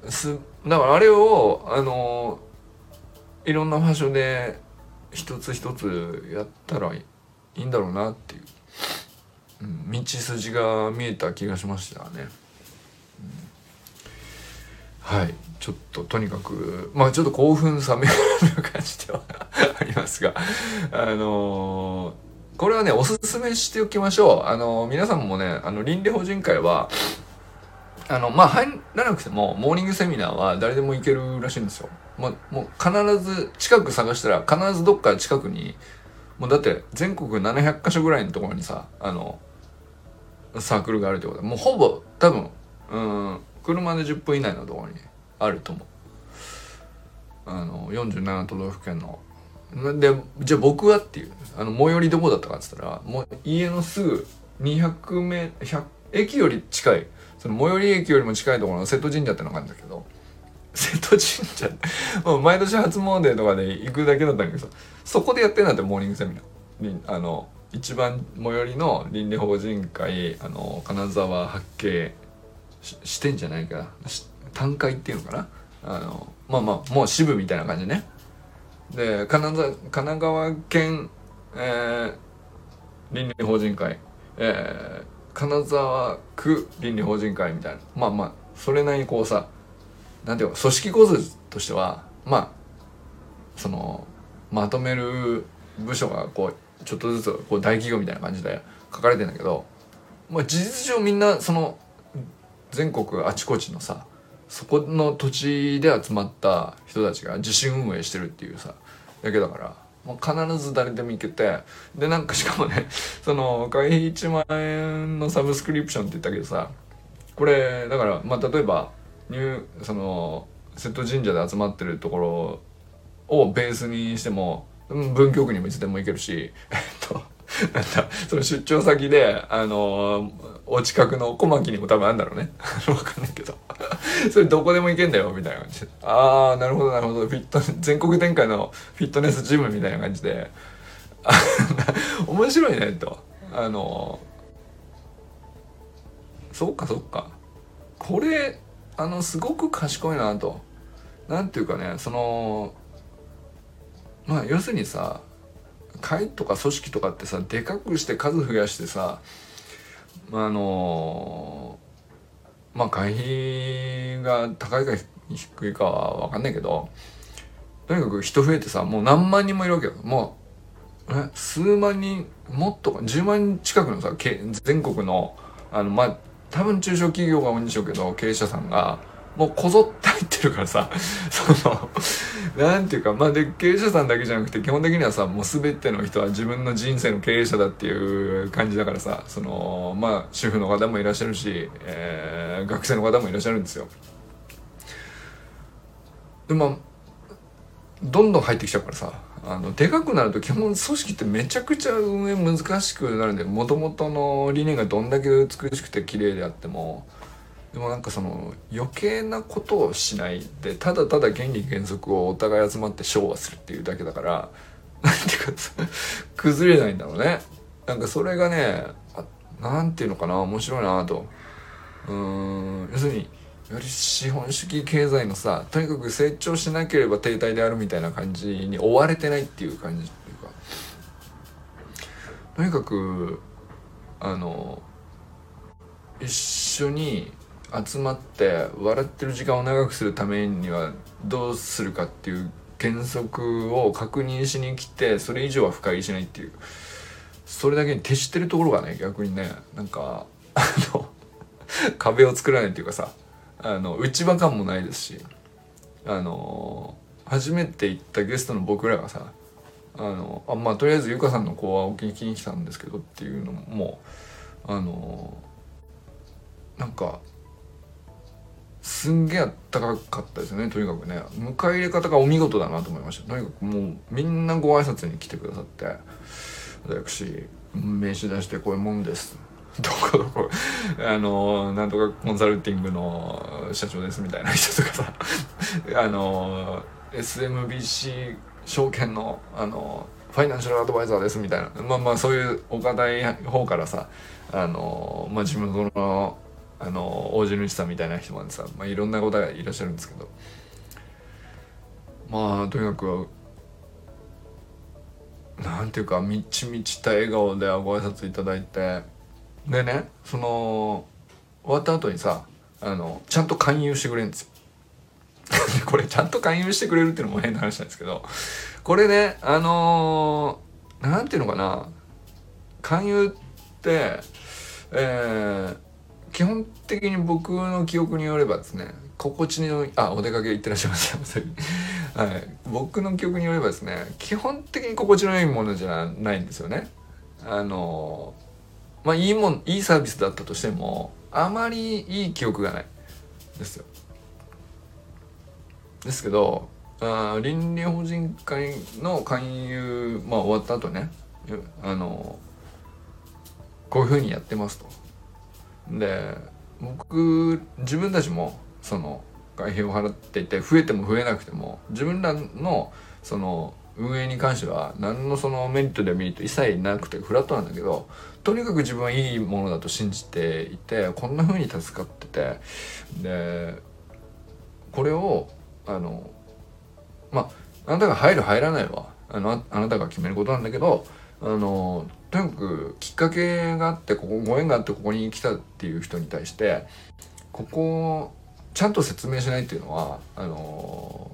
すだからあれをあのいろんな場所で一つ一つやったらいいんだろうなっていう、うん、道筋が見えた気がしましたね。はい。ちょっととにかくまあちょっと興奮冷める感じではありますが。あのー、これはねおすすめしておきましょう。あのー、皆さんもねあの倫理法人会はあの、まあ、入らなくても、モーニングセミナーは誰でも行けるらしいんですよ。もう、もう必ず、近く探したら、必ずどっか近くに、もうだって、全国700カ所ぐらいのところにさ、あの、サークルがあるってことで、もうほぼ、多分、うん、車で10分以内のところにあると思う。あの、47都道府県の。で、じゃあ僕はっていう、あの、最寄りどこだったかって言ったら、もう家のすぐ200メ、100、駅より近いその最寄り駅よりも近いところの瀬戸神社ってのがあるんだけど瀬戸神社 もう毎年初詣とかで行くだけだったんだけどそこでやってんだってモーニングセミナー。あの一番最寄りの倫理法人会あの金沢八景支店じゃないか。な単会っていうのかな？あのまあまあもう支部みたいな感じね。で金沢神奈川県、えー、倫理法人会、えー、金沢区倫理法人会みたいな。まあまあそれなりにこうさなんていうか組織構図としてはまあそのまとめる部署がこうちょっとずつこう大企業みたいな感じで書かれてんだけど、まあ、事実上みんなその全国あちこちのさそこの土地で集まった人たちが自主運営してるっていうさだけだからもう必ず誰でも行けてでなんかしかもね その会費1万円のサブスクリプションって言ったけどさこれだからまあ例えばニュその瀬戸神社で集まってるところをベースにしても文京区にもいつでも行けるし えっとなんだその出張先であのお近くの小牧にも多分あるんだろうね。わかんないけど。それどこでも行けんだよみたいな感じ。でああなるほどなるほど。フィット全国展開のフィットネスジムみたいな感じで。面白いねと。あのそうかそうか。これあのすごく賢いなと。なんていうかねそのまあ要するにさ会とか組織とかってさでかくして数増やしてさまあのまあ会費が高いか低いかは分かんないけどとにかく人増えてさもう何万人もいるわけよ。もうえ数万人もっとか10万人近くのさ全国のあのまあ多分中小企業が多いんでしょうけど経営者さんがもうこぞって入ってるからさ そのなんていうかまあで経営者さんだけじゃなくて基本的にはさもう全ての人は自分の人生の経営者だっていう感じだからさそのまあ主婦の方もいらっしゃるし、えー、学生の方もいらっしゃるんですよ。でもどんどん入ってきちゃうからさあのでかくなると基本組織ってめちゃくちゃ運営難しくなるんでもともとの理念がどんだけ美しくて綺麗であってもでもなんかその余計なことをしないでただただ原理原則をお互い集まって昭和するっていうだけだからなんていうか崩れないんだろうね。なんかそれがねなんていうのかな面白いなと。うん要するにより資本主義経済のさとにかく成長しなければ停滞であるみたいな感じに追われてないっていう感じっていうか。とにかくあの一緒に集まって笑ってる時間を長くするためにはどうするかっていう原則を確認しに来てそれ以上は深入りしないっていう。それだけに徹してるところがね逆にねなんかあの壁を作らないっていうかさあの内場感もないですしあの初めて行ったゲストの僕らがさあのあまあとりあえずゆかさんの講話を聞きに来たんですけどっていうのもあのなんかすんげえあったかかったですねとにかくね。迎え入れ方がお見事だなと思いました。とにかくもうみんなご挨拶に来てくださって。私名刺出してこういうもんです。どこどこ。あのなんとかコンサルティングの社長ですみたいな人とかさ。あの SMBC 証券のあのファイナンシャルアドバイザーですみたいな。まあまあそういうお堅い方からさあのまあ自分のあの大地主さんみたいな人までさ、まあ、いろんな方がいらっしゃるんですけど。まあとにかくなんていうかみちみちた笑顔でご挨拶いただいて。でねその終わった後にさあのちゃんと勧誘してくれるんですよ。これちゃんと勧誘してくれるっていうのも変な話なんですけど。これねあのー、なんていうのかな。勧誘ってえー、基本的に僕の記憶によればですね心地のあお出かけ行ってらっしゃいました はい、僕の記憶によればですね基本的に心地のいいものじゃないんですよね。あのまあいいもんいいサービスだったとしてもあまりいい記憶がないですよ。ですけどあ倫理法人会の勧誘、まあ、終わった後ねあのこういうふうにやってますと。で僕自分たちもその会費を払っていて増えても増えなくても自分らのその運営に関しては何のそのメリットでメリット一切なくてフラットなんだけどとにかく自分はいいものだと信じていてこんな風に助かっててでこれをあのまああなたが入る入らないはあのあなたが決めることなんだけどあのとにかくきっかけがあってここご縁があってここに来たっていう人に対してここをちゃんと説明しないっていうのはあの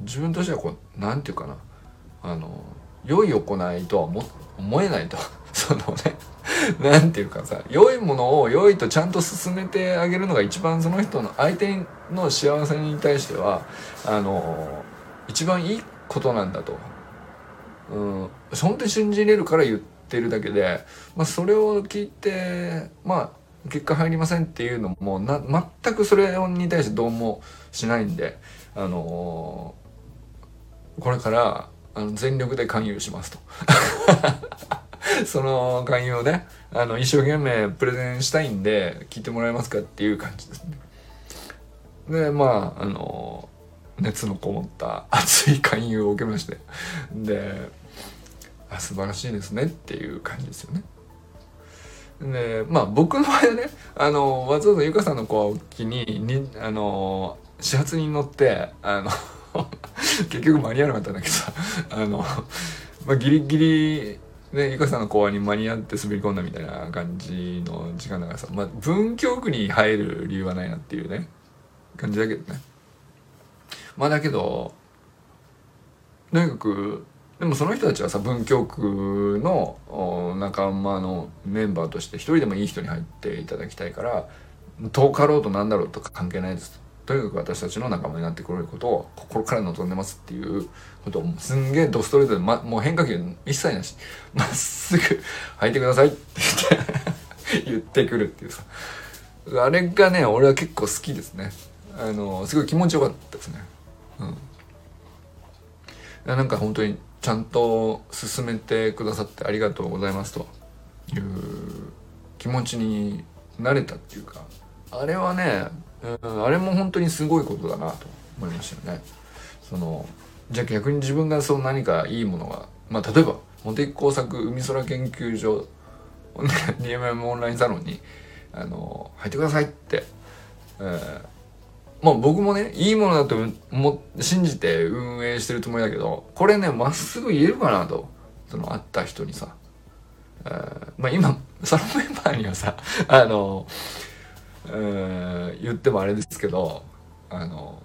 自分としてはこう何て言うかなあの良い行いとは思えないと そのね何て言うかさ良いものを良いとちゃんと進めてあげるのが一番その人の相手の幸せに対してはあの一番いいことなんだと。うん、本当に信じれるから言ってるだけで、まあ、それを聞いてまあ結果入りませんっていうのもな全くそれに対してどうもしないんであのー、これからあの全力で勧誘しますと。その勧誘をねあの一生懸命プレゼンしたいんで聞いてもらえますかっていう感じですね。でまああの熱のこもった熱い勧誘を受けまして。であ素晴らしいですねっていう感じですよね。でまあ僕の場合はねあのわざわざゆかさんの子を機ににあの始発に乗ってあの 結局間に合わなかったんだけどさあの、まあ、ギリギリねゆかさんの講話に間に合って滑り込んだみたいな感じの時間だからさ、まあ、文京区に入る理由はないなっていうね感じだけどね。まあだけどとにかくでもその人たちはさ文京区の仲間のメンバーとして一人でもいい人に入っていただきたいから遠かろうとなんだろうとか関係ないです。とにかく私たちの仲間になってくれることを心から望んでますっていうことをすんげえドストレートで、ま、もう変化球一切なし。まっすぐ入ってくださいって言って 言ってくるっていうさ。あれがね俺は結構好きですね。あのすごい気持ちよかったですね。うん。なんか本当にちゃんと進めてくださってありがとうございますという気持ちになれたっていうかあれはね、うん、あれも本当にすごいことだなと思いましたよね。そのじゃあ逆に自分がそう何かいいものがまあ例えば茂木工作海空研究所 DMM オンラインサロンにあの入ってくださいって、えー、まあ僕もね、いいものだとも信じて運営してるつもりだけど、これね、まっすぐ言えるかなと。その会った人にさ。え、まあ今、そのメンバーにはさ、あの、言ってもあれですけど、あの、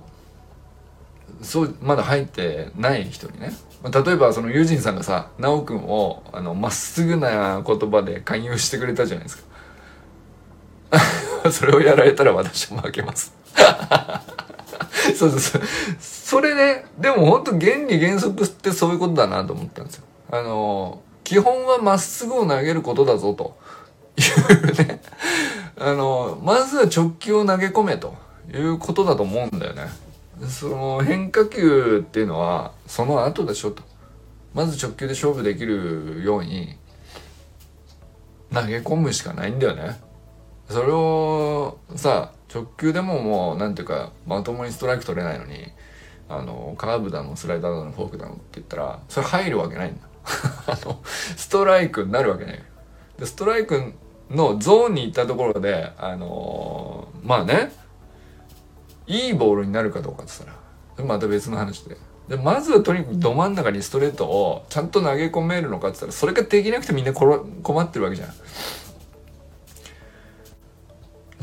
そう、まだ入ってない人にね。ま、例えばその友人さんがさ、直くんを、あの、まっすぐな言葉で勧誘してくれたじゃないですか。それをやられたら私も負けます。そうそうそう。それね、でも本当原理原則ってそういうことだなと思ったんですよ。あの、基本はまっすぐを投げることだぞというね。あの、まずは直球を投げ込めということだと思うんだよね。その変化球っていうのはその後でしょと。まず直球で勝負できるように投げ込むしかないんだよね。それをさ、直球でももうなんていうかまともにストライク取れないのにあのカーブだのスライダーだのフォークだのって言ったらそれ入るわけないんだ。あのストライクになるわけない。でストライクのゾーンに行ったところであのー、まあねいいボールになるかどうかって言ったらまた別の話で。でまずはとにかくど真ん中にストレートをちゃんと投げ込めるのかって言ったらそれができなくてみんな困ってるわけじゃん。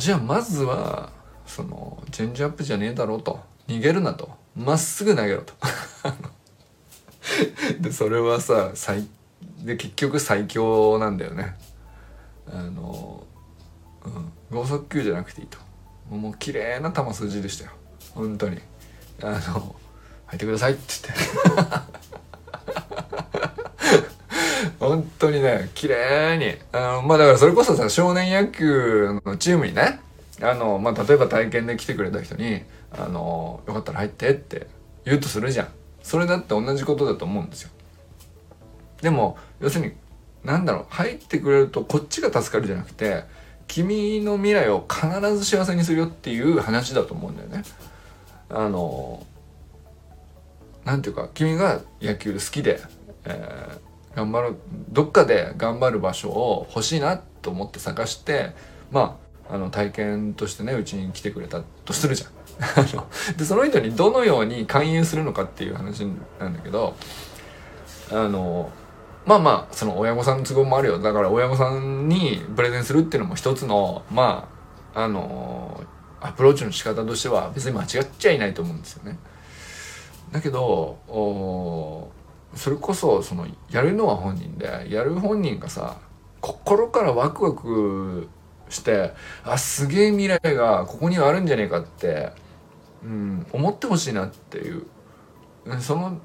じゃあまずはそのチェンジアップじゃねえだろうと。逃げるなと。まっすぐ投げろと。でそれはさ最で結局最強なんだよね。あの、うん、剛速球じゃなくていいと。もう綺麗な球筋でしたよ。本当に。あの入ってくださいって言って。本当にね、綺麗に。あの、まあだからそれこそさ、少年野球のチームにね、あの、まあ例えば体験で来てくれた人に、あの、よかったら入ってって言うとするじゃん。それだって同じことだと思うんですよ。でも、要するに、なんだろう、入ってくれるとこっちが助かるじゃなくて、君の未来を必ず幸せにするよっていう話だと思うんだよね。あの、なんていうか、君が野球好きで、え頑張るどっかで頑張る場所を欲しいなと思って探してまああの体験としてねうちに来てくれたとするじゃん。でその人にどのように勧誘するのかっていう話なんだけどあのまあまあその親御さんの都合もあるよだから親御さんにプレゼンするっていうのも一つのまああのアプローチの仕方としては別に間違っちゃいないと思うんですよね。だけどそれこそそのやるのは本人でやる本人がさ心からワクワクしてあすげえ未来がここにはあるんじゃねえかって、うん、思ってほしいなっていう。その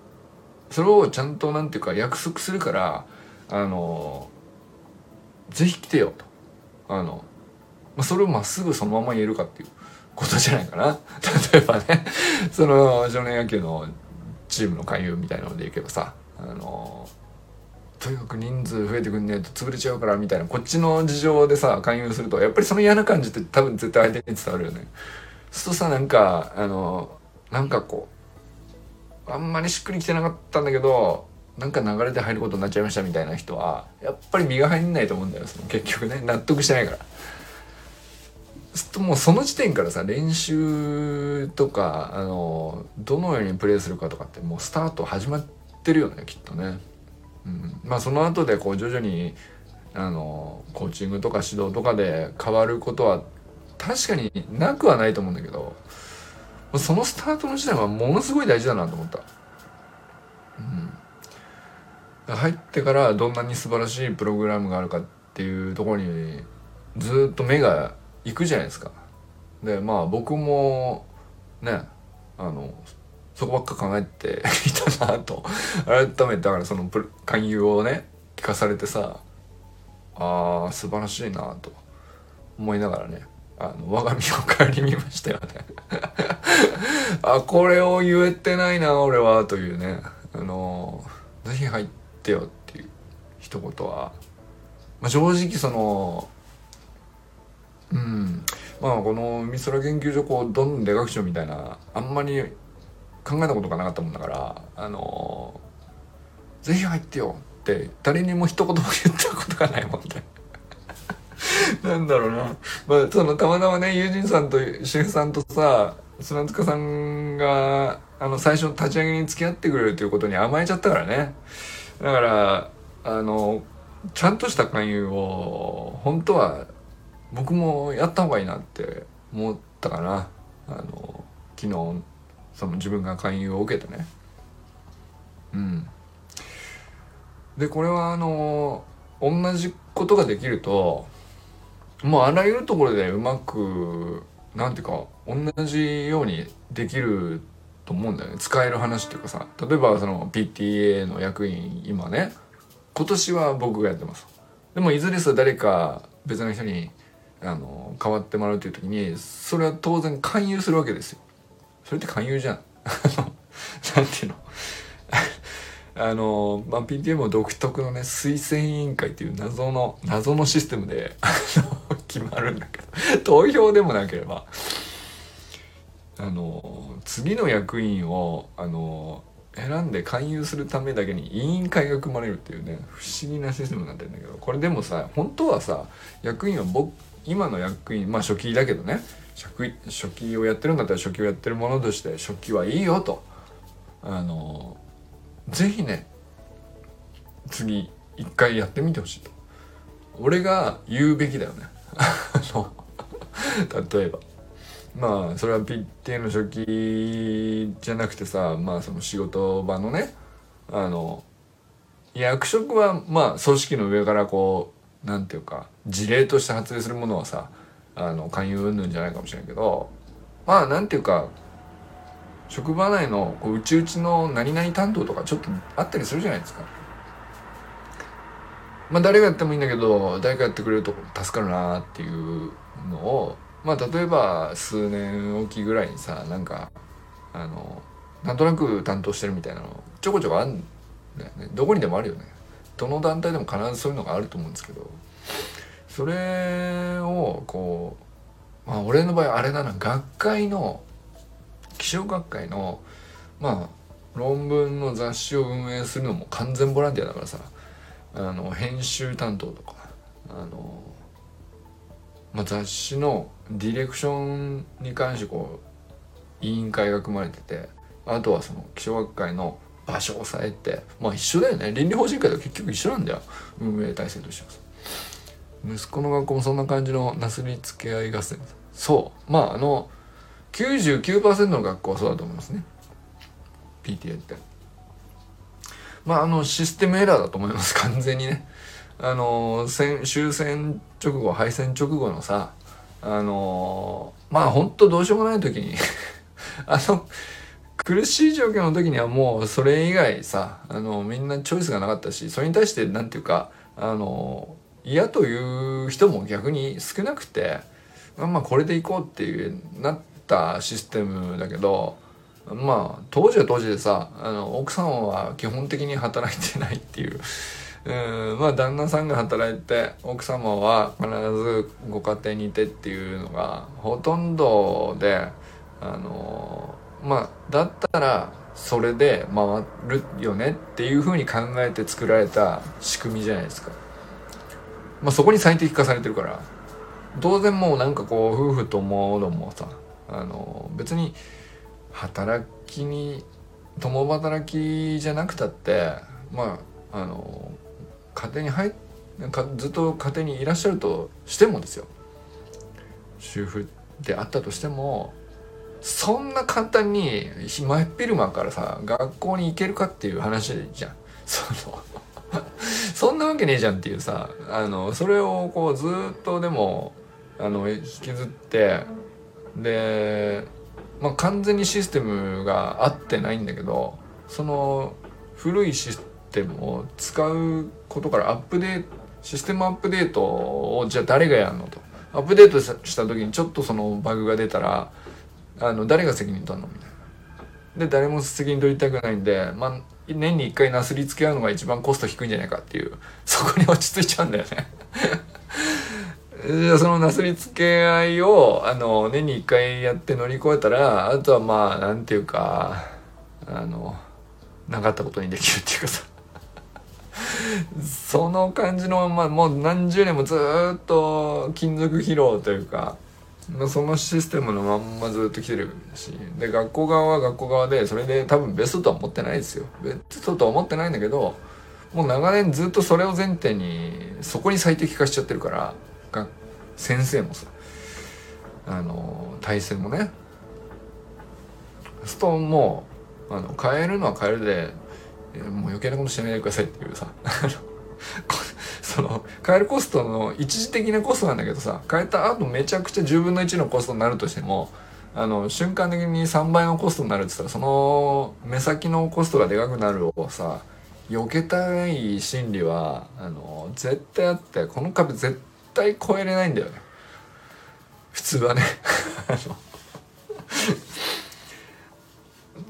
それをちゃんとなんていうか約束するからあのぜひ来てよと。あの、まあ、それをまっすぐそのまま言えるかっていうことじゃないかな。例えばねその少年野球のチームの勧誘みたいなのでいけばさあのとにかく人数増えてくんねえと潰れちゃうからみたいなこっちの事情でさ勧誘するとやっぱりその嫌な感じって多分絶対相手に伝わるよね。そうするとさなんかあのなんかこうあんまりしっくりきてなかったんだけどなんか流れで入ることになっちゃいましたみたいな人はやっぱり身が入んないと思うんだよその結局ね。納得してないから。もうその時点からさ練習とかあのどのようにプレーするかとかってもうスタート始まってるよねきっとね、うん、まあその後でこう徐々にあのコーチングとか指導とかで変わることは確かになくはないと思うんだけどそのスタートの時点はものすごい大事だなと思った。うん、入ってからどんなに素晴らしいプログラムがあるかっていうところにずっと目が行くじゃないですか。でまあ僕もねあのそこばっか考えて いたなと。改めてだからその勧誘をね聞かされてさああ素晴らしいなと。思いながらねあの我が身を顧みましたよね。あこれを言えてないな俺はというね。あのぜひ入ってよっていう一言は、まあ、正直そのうんまあこの美空研究所こうどんどん出学長みたいなあんまり考えたことがなかったもんだからあのぜひ入ってよって誰にも一言も言ったことがないもんで なんだろうな。まあ、その、たまたまね、友人さんと、シェフさんとさ、砂塚さんが、あの、最初の立ち上げに付き合ってくれるということに甘えちゃったからね。だから、あの、ちゃんとした勧誘を、本当は、僕もやった方がいいなって思ったかな。あの、昨日、その自分が勧誘を受けてね。うん。で、これはあの、同じことができると、もうあらゆるところでうまくなんていうか同じようにできると思うんだよね使える話っていうかさ例えばその PTA の役員今ね今年は僕がやってますでもいずれさ誰か別の人にあの変わってもらうという時にそれは当然勧誘するわけですよ。それって勧誘じゃん。なんていうの？あの、まあ、PTM 独特のね推薦委員会っていう謎の謎のシステムで 決まるんだけど。投票でもなければ。あの次の役員をあの選んで勧誘するためだけに委員会が組まれるっていうね不思議なシステムになってるんだけど。これでもさ本当はさ役員は僕今の役員まあ初期だけどね。初期をやってるんだったら初期をやってるものとして初期はいいよと。あのぜひね次一回やってみてほしいと。俺が言うべきだよね。例えば。まあそれは PTA の初期じゃなくてさまあその仕事場のねあの役職はまあ組織の上からこうなんていうか事例として発令するものはさあの勧誘云々じゃないかもしれないけどまあなんていうか職場内のこううちうちの何々担当とかちょっとあったりするじゃないですか。まあ誰がやってもいいんだけど誰かやってくれると助かるなっていうのをまあ例えば数年おきぐらいにさなんかあのなんとなく担当してるみたいなのちょこちょこあるんだよね。どこにでもあるよね。どの団体でも必ずそういうのがあると思うんですけど。それをこうまあ俺の場合あれだな学会の気象学会のまあ論文の雑誌を運営するのも完全ボランティアだからさあの編集担当とかあの、まあ、雑誌のディレクションに関してこう委員会が組まれててあとはその気象学会の場所を抑えてまあ一緒だよね。倫理法人会と結局一緒なんだよ。運営体制としては息子の学校もそんな感じのなすりつけ合い合戦。そう。まああの99%の学校はそうだと思いますね。PTA って。まああのシステムエラーだと思います。完全にね。あの戦終戦直後敗戦直後のさあのまあ本当どうしようもない時に。あの苦しい状況の時にはもうそれ以外さあのみんなチョイスがなかったしそれに対して何て言うかあの嫌という人も逆に少なくてまあこれでいこうっていうなったシステムだけどまあ当時は当時でさあの奥さんは基本的に働いてないっていううんまあ旦那さんが働いて奥様は必ずご家庭にいてっていうのがほとんどであのまあだったらそれで回るよねっていうふうに考えて作られた仕組みじゃないですか。まあそこに最適化されてるから。当然もうなんかこう夫婦ともどもさあの別に働きに共働きじゃなくたってまああの家庭に入かずっと家庭にいらっしゃるとしてもですよ。主婦であったとしてもそんな簡単に真っ昼間からさ学校に行けるかっていう話じゃん。その そんなわけねえじゃんっていうさあのそれをこうずっとでもあの引きずってで、まあ、完全にシステムが合ってないんだけどその古いシステムを使うことからアップデートシステムアップデートをじゃあ誰がやるのとアップデートした時にちょっとそのバグが出たらあの誰が責任取るのみたいな。で誰も責任取りたくないんで、まあ、年に1回なすりつけ合うのが一番コスト低いんじゃないかっていう。そこに落ち着いちゃうんだよね。じゃあそのなすりつけ合いをあの年に1回やって乗り越えたらあとはまあなんていうかあのなかったことにできるっていうかさ。その感じのまあもう何十年もずっと金属疲労というかまそのシステムのまんまずっと来てるし。で学校側は学校側でそれで多分ベストとは思ってないですよ。ベストとは思ってないんだけどもう長年ずっとそれを前提にそこに最適化しちゃってるからが先生もさあの体制もね。ストーンもあの変えるのは変えるでもう余計なことしないでくださいっていうさ。その変えるコストの一時的なコストなんだけどさ変えた後めちゃくちゃ10分の1のコストになるとしてもあの瞬間的に3倍のコストになるって言ったらその目先のコストがでかくなるをさ避けたい心理はあの絶対あってこの壁絶対超えれないんだよね。普通はね。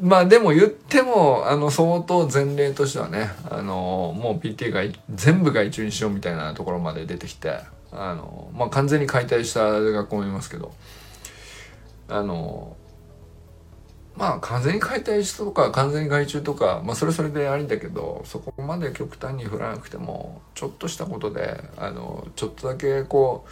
まあでも言ってもあの相当前例としてはねあのもう PTA が全部外注にしようみたいなところまで出てきてあの、まあ、完全に解体した学校もいますけどあのまあ完全に解体したとか完全に外注とか、まあ、それそれでありだけどそこまで極端に振らなくてもちょっとしたことであのちょっとだけこ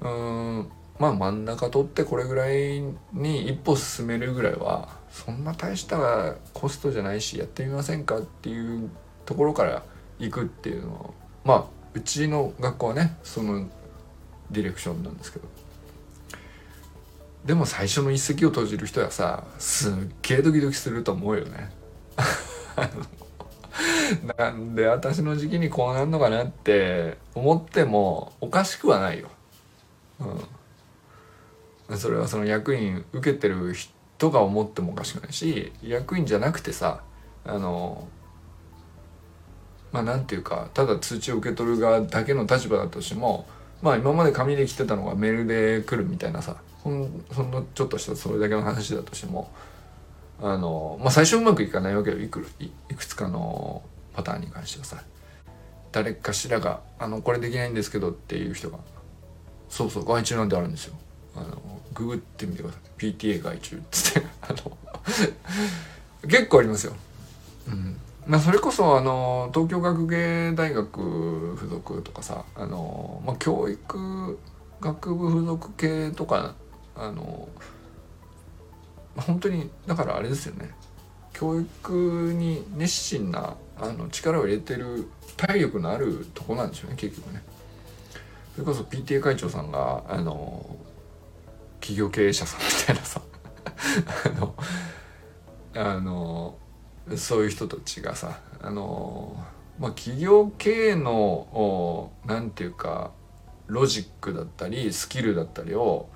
ううんまあ真ん中取ってこれぐらいに一歩進めるぐらいはそんな大したコストじゃないしやってみませんかっていうところから行くっていうのをまあうちの学校はねそのディレクションなんですけど。でも最初の一石を投じる人はさすっげえドキドキすると思うよね。なんで私の時期にこうなんのかなって思ってもおかしくはないよ。うん、それはその役員受けてる人とか思ってもおかしくないし役員じゃなくてさあのまあなんていうかただ通知を受け取る側だけの立場だとしてもまあ今まで紙で来てたのがメールで来るみたいなさほんそんなちょっとしたそれだけの話だとしてもあのまあ最初うまくいかないわけよ。いくいいくつかのパターンに関してはさ。誰かしらが「あのこれできないんですけど」っていう人が「そうそう外注なんてあるんですよ」ググってみてください PTA 外注っつって あの結構ありますよ。うんまあ、それこそあの東京学芸大学附属とかさあの、まあ、教育学部附属系とかあの本当にだからあれですよね教育に熱心なあの力を入れてる体力のあるとこなんでしょうね結局ね。それこそ PTA 会長さんがあの企業経営者さんみたいなさあのあのそういう人たちがさあのまあ企業経営の何て言うかロジックだったりスキルだったりを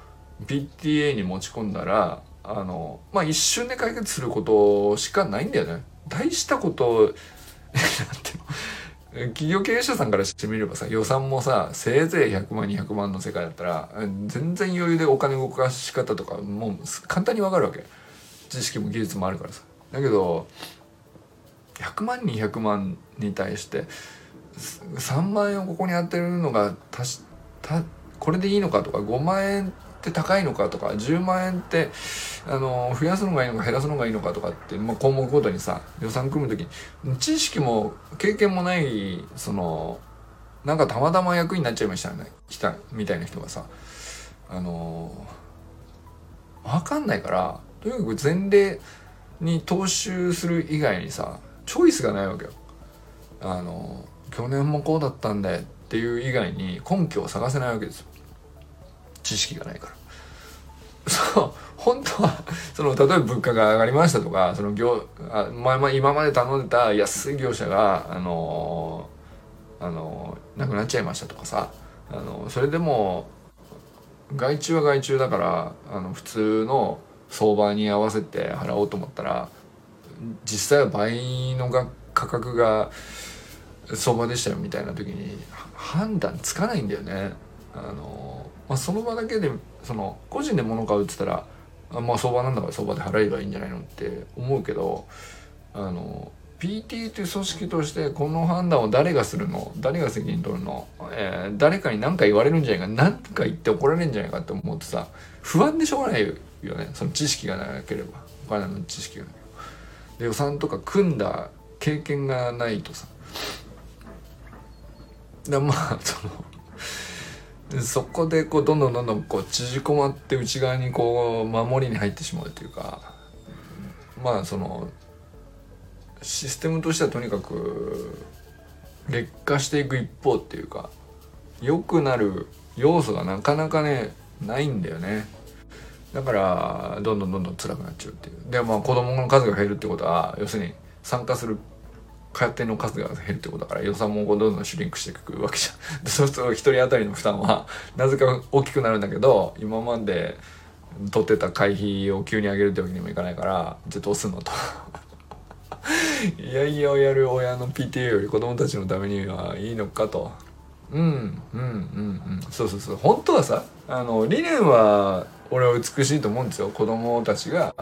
PTA に持ち込んだらあのまあ一瞬で解決することしかないんだよね。大したことなんて企業経営者さんからしてみればさ予算もさせいぜい100万200万の世界だったら全然余裕でお金動かし方とかもう簡単にわかるわけ。知識も技術もあるからさ。だけど100万200万に対して3万円をここに当てるのがたしこれでいいのかとか5万円って高いのかとか10万円ってあの増やすのがいいのか減らすのがいいのかとかって、まあ、項目ごとにさ予算組む時に知識も経験もないそのなんかたまたま役になっちゃいましたね来たみたいな人がさあの分かんないからとにかく前例に踏襲する以外にさチョイスがないわけよ。あの去年もこうだったんだよっていう以外に根拠を探せないわけですよ知識がないから。そう本当はその例えば物価が上がりましたとかその業あ、まあ、まあ今まで頼んでた安い業者があのあのなくなっちゃいましたとかさあのそれでも外注は外注だからあの普通の相場に合わせて払おうと思ったら実際は倍のが価格が相場でしたよみたいな時に判断つかないんだよね。あのまあ、その場だけでその個人で物買うっつったらまあ相場なんだから相場で払えばいいんじゃないのって思うけどあの PT という組織としてこの判断を誰がするの誰が責任取るの、えー、誰かに何か言われるんじゃないか何か言って怒られるんじゃないかって思ってさ不安でしょうがないよね。その知識がなければ。お金の知識が。なければ。で予算とか組んだ経験がないとさ。でまあそのそこでこうどんどんどんどんこう縮こまって内側にこう守りに入ってしまうというかまあそのシステムとしてはとにかく劣化していく一方っていうか良くなる要素がなかなかねないんだよね。だからどんどんどんどん辛くなっちゃうっていう。でまあ子供の数が減るってことは要するに参加する家庭の数が減るってことだから予算もどんどんシュリンクしていくわけじゃん。そうすると1人当たりの負担はなぜか大きくなるんだけど今まで取ってた会費を急に上げるってわけにもいかないからじゃあどうすんのと。いやいやをやる親の PTA より子供たちのためにはいいのかと。うんうんうんうん。そうそうそう。本当はさあの理念は俺は美しいと思うんですよ。子供たちが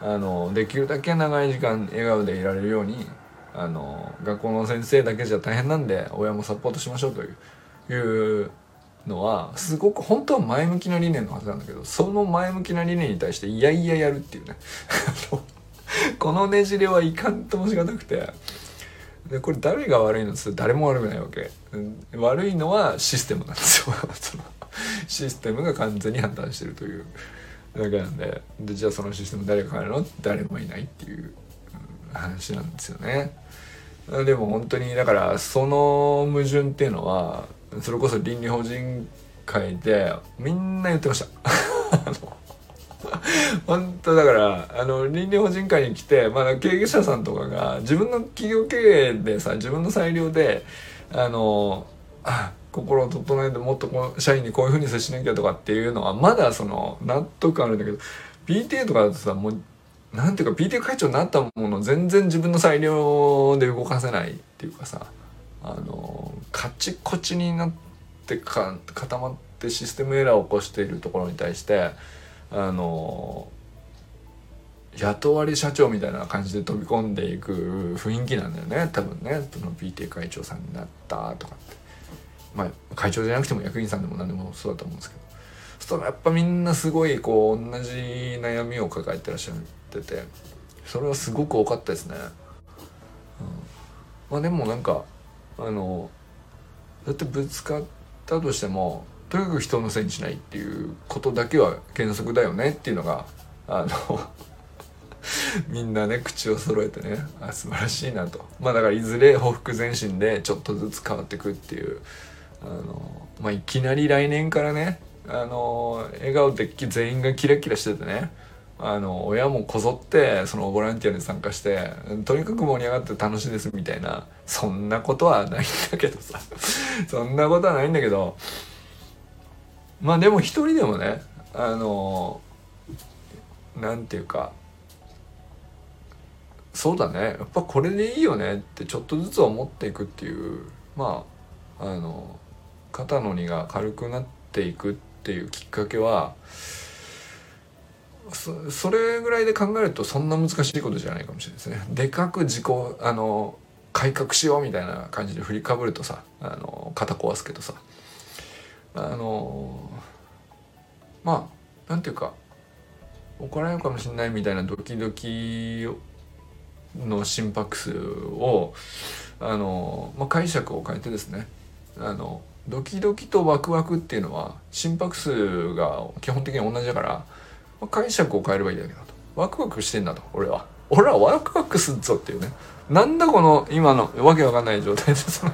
あのできるだけ長い時間笑顔でいられるようにあの学校の先生だけじゃ大変なんで親もサポートしましょうといういうのはすごく本当は前向きな理念のはずなんだけどその前向きな理念に対していやいややるっていうね。このねじれはいかんともしがたくて。でこれ誰が悪いのって誰も悪くないわけ。悪いのはシステムなんですよ。システムが完全に判断してるという。だけなんででじゃあそのシステム誰が変えるの？誰もいないっていう話なんですよね。でも本当にだからその矛盾っていうのはそれこそ倫理法人会でみんな言ってました。本当だからあの倫理法人会に来て、まあ、経営者さんとかが自分の企業経営でさ自分の裁量であのあ心を整えてもっとこう社員にこういうふうに接しなきゃとかっていうのはまだその納得あるんだけど PTA とかだとさもうなんていうか PTA 会長になったもの全然自分の裁量で動かせないっていうかさあのカチコチになってか固まってシステムエラーを起こしているところに対してあの雇われ社長みたいな感じで飛び込んでいく雰囲気なんだよね。多分ね。その PTA 会長さんになったとかって。まあ会長じゃなくても役員さんでも何でもそうだと思うんですけど。したらやっぱみんなすごいこう同じ悩みを抱えてらっしゃっててそれはすごく多かったですね、うん、まあでもなんかあのだってぶつかったとしてもとにかく人のせいにしないっていうことだけは原則だよねっていうのがあの みんなね口を揃えてねあ素晴らしいなと。まあだからいずれ報復前進でちょっとずつ変わってくっていうあのまあいきなり来年からねあの笑顔で全員がキラキラしててね。あの親もこぞってそのボランティアに参加してとにかく盛り上がって楽しいですみたいなそんなことはないんだけどさ。そんなことはないんだけど。まあでも一人でもねあのなんていうかそうだね。やっぱこれでいいよねってちょっとずつ思っていくっていうまああの肩の荷が軽くなっていくってていうきっかけはそそれぐらいで考えるとそんな難しいことじゃないかもしれないですね。でかく自己あの改革しようみたいな感じで振りかぶるとさあの肩壊すけどさあのまあなんていうか怒られるかもしれないみたいなドキドキの心拍数をあの、まあ、解釈を変えてですねあのドキドキとワクワクっていうのは心拍数が基本的に同じだから、まあ、解釈を変えればいいんだけだと。ワクワクしてんだと俺は。俺はワクワクすんぞっていうね。なんだこの今のわけわかんない状態でその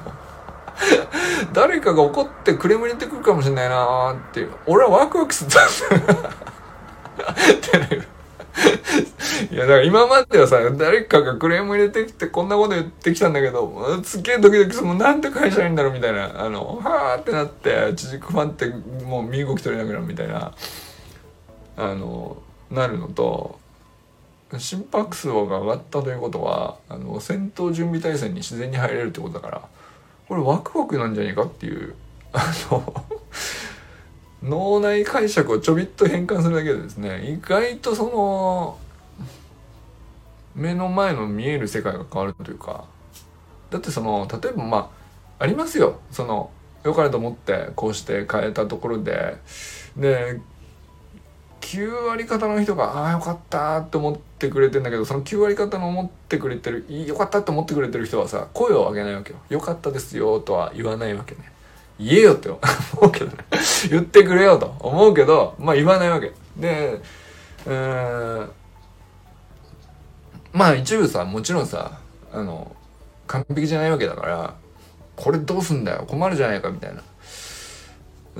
誰かが怒ってクレーム入れてくるかもしれないなーっていう。俺はワクワクすんぞって。いいやだから今まではさ誰かがクレーム入れてきてこんなこと言ってきたんだけどすげえドキドキする。もうなんて返したらいいんだろうみたいな。あのはーってなってちじくファンってもう身動き取れなくなるみたいな。あのなるのと心拍数が上がったということはあの戦闘準備態勢に自然に入れるってことだからこれワクワクなんじゃねえかっていう。あの脳内解釈をちょびっと変換するだけでですね意外とその目の前の見える世界が変わるというかだってその例えばまあありますよ。その良かれと思ってこうして変えたところで。で9割方の人が「ああよかった」って思ってくれてんだけどその9割方の思ってくれてる「よかった」って思ってくれてる人はさ声を上げないわけよ「よかったですよ」とは言わないわけね。言えよって思う。けどね。言ってくれよと。思うけどまあ言わないわけ。でうんまあ一部さもちろんさあの完璧じゃないわけだからこれどうすんだよ。困るじゃないかみたいな。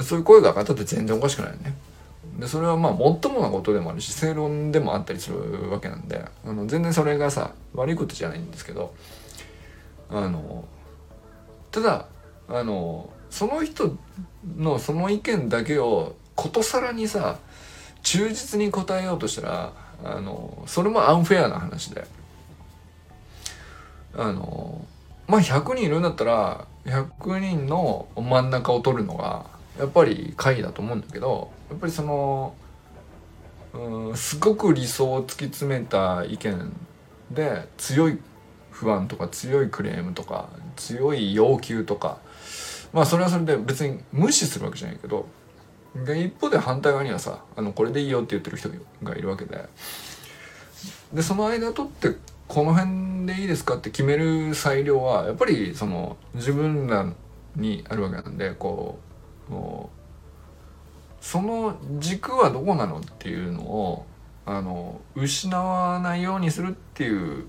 そういう声が上がったって全然おかしくないよね。でそれはまあもっともなことでもあるし正論でもあったりするわけなんであの全然それがさ悪いことじゃないんですけどあのただあのその人のその意見だけをことさらにさ忠実に答えようとしたらあのそれもアンフェアな話で。あのまあ100人いるんだったら100人の真ん中を取るのがやっぱり会だと思うんだけどやっぱりそのうんすごく理想を突き詰めた意見で強い不安とか強いクレームとか強い要求とかまあそれはそれで別に無視するわけじゃないけどで一方で反対側にはさあのこれでいいよって言ってる人がいるわけででその間取ってこの辺でいいですかって決める裁量はやっぱりその自分らにあるわけなんでこうもうその軸はどこなのっていうのをあの失わないようにするっていう、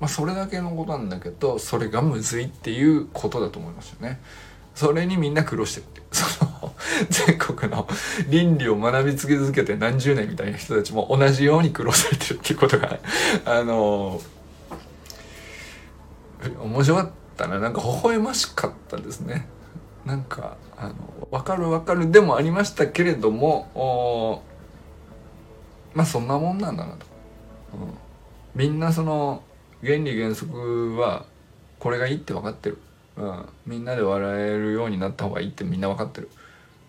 まあ、それだけのことなんだけどそれがむずいっていうことだと思いますよね。それにみんな苦労してるて。その全国の倫理を学び続けて何十年みたいな人たちも同じように苦労されてるっていうことが あの面白かったな。なんか微笑ましかったですね。なんかあの分かる分かるでもありましたけれどもまあそんなもんなんだなと、うん、みんなその原理原則はこれがいいって分かってる。うん、みんなで笑えるようになった方がいいってみんな分かってる。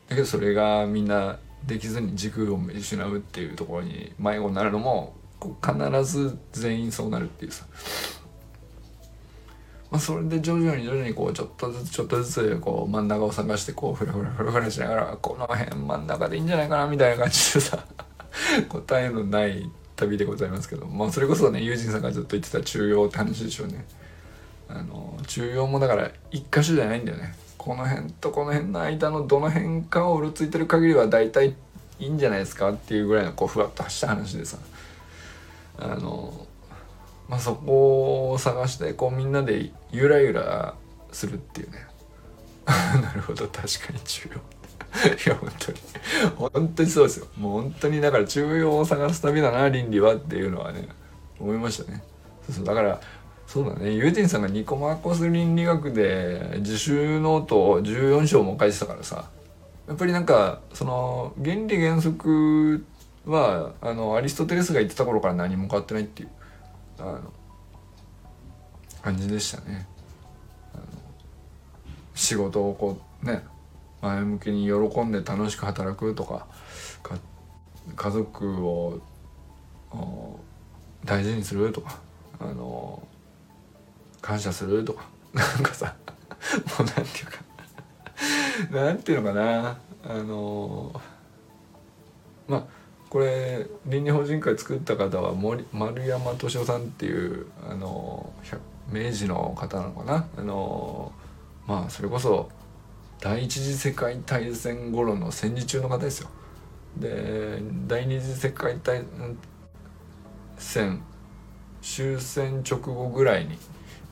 だけどそれがみんなできずに軸を失うっていうところに迷子になるのも必ず全員そうなるっていうさ。まあ、それで徐々に徐々にこうちょっとずつちょっとずつこう真ん中を探してこうフラフラフラフラしながらこの辺真ん中でいいんじゃないかなみたいな感じでさ 答えのない旅でございますけど。まあそれこそね友人さんがずっと言ってた中庸って話でしょうね。あの重要もだから一箇所じゃないんだよね。この辺とこの辺の間のどの辺かをうろついてる限りは大体いいんじゃないですかっていうぐらいのこうふわっとした話でさ。あのまあそこを探してこうみんなでゆらゆらするっていうね。なるほど。確かに重要。いや本当に。本当にそうですよ。もう本当にだから中庸を探す旅だな倫理はっていうのはね思いましたね。そうそう。だからそうだねユージンさんがニコマコス倫理学で自習ノートを14章も書いてたからさやっぱりなんかその原理原則はあのアリストテレスが言ってた頃から何も変わってないっていうあの感じでしたね。あの仕事をこうね前向きに喜んで楽しく働くとかか家族を大事にするとかあの感謝する？とか。なんかさもうなんていうか。なんていうのかな。あのまあこれ倫理法人会作った方は森丸山敏夫さんっていうあの明治の方なのかな。あのまあそれこそ第一次世界大戦頃の戦時中の方ですよ。で第二次世界大戦終戦直後ぐらいに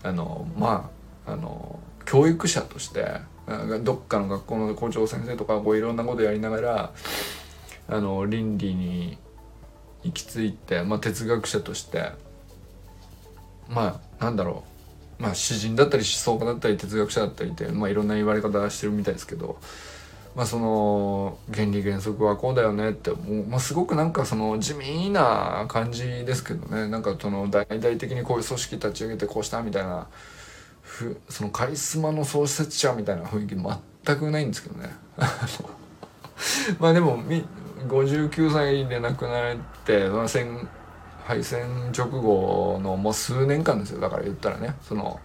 あのまああの教育者としてどっかの学校の校長先生とかこういろんなことやりながらあの倫理に行き着いて、まあ、哲学者としてまあなんだろう。まあ詩人だったり思想家だったり哲学者だったりって、まあ、いろんな言われ方してるみたいですけど、まあ、その原理原則はこうだよねってもう、まあ、すごくなんかその地味な感じですけどね。なんかその大々的にこういう組織立ち上げてこうしたみたいなふそのカリスマの創設者みたいな雰囲気全くないんですけどね。まあでもみ59歳で亡くなられて戦敗戦直後のもう数年間ですよ。だから言ったらね。その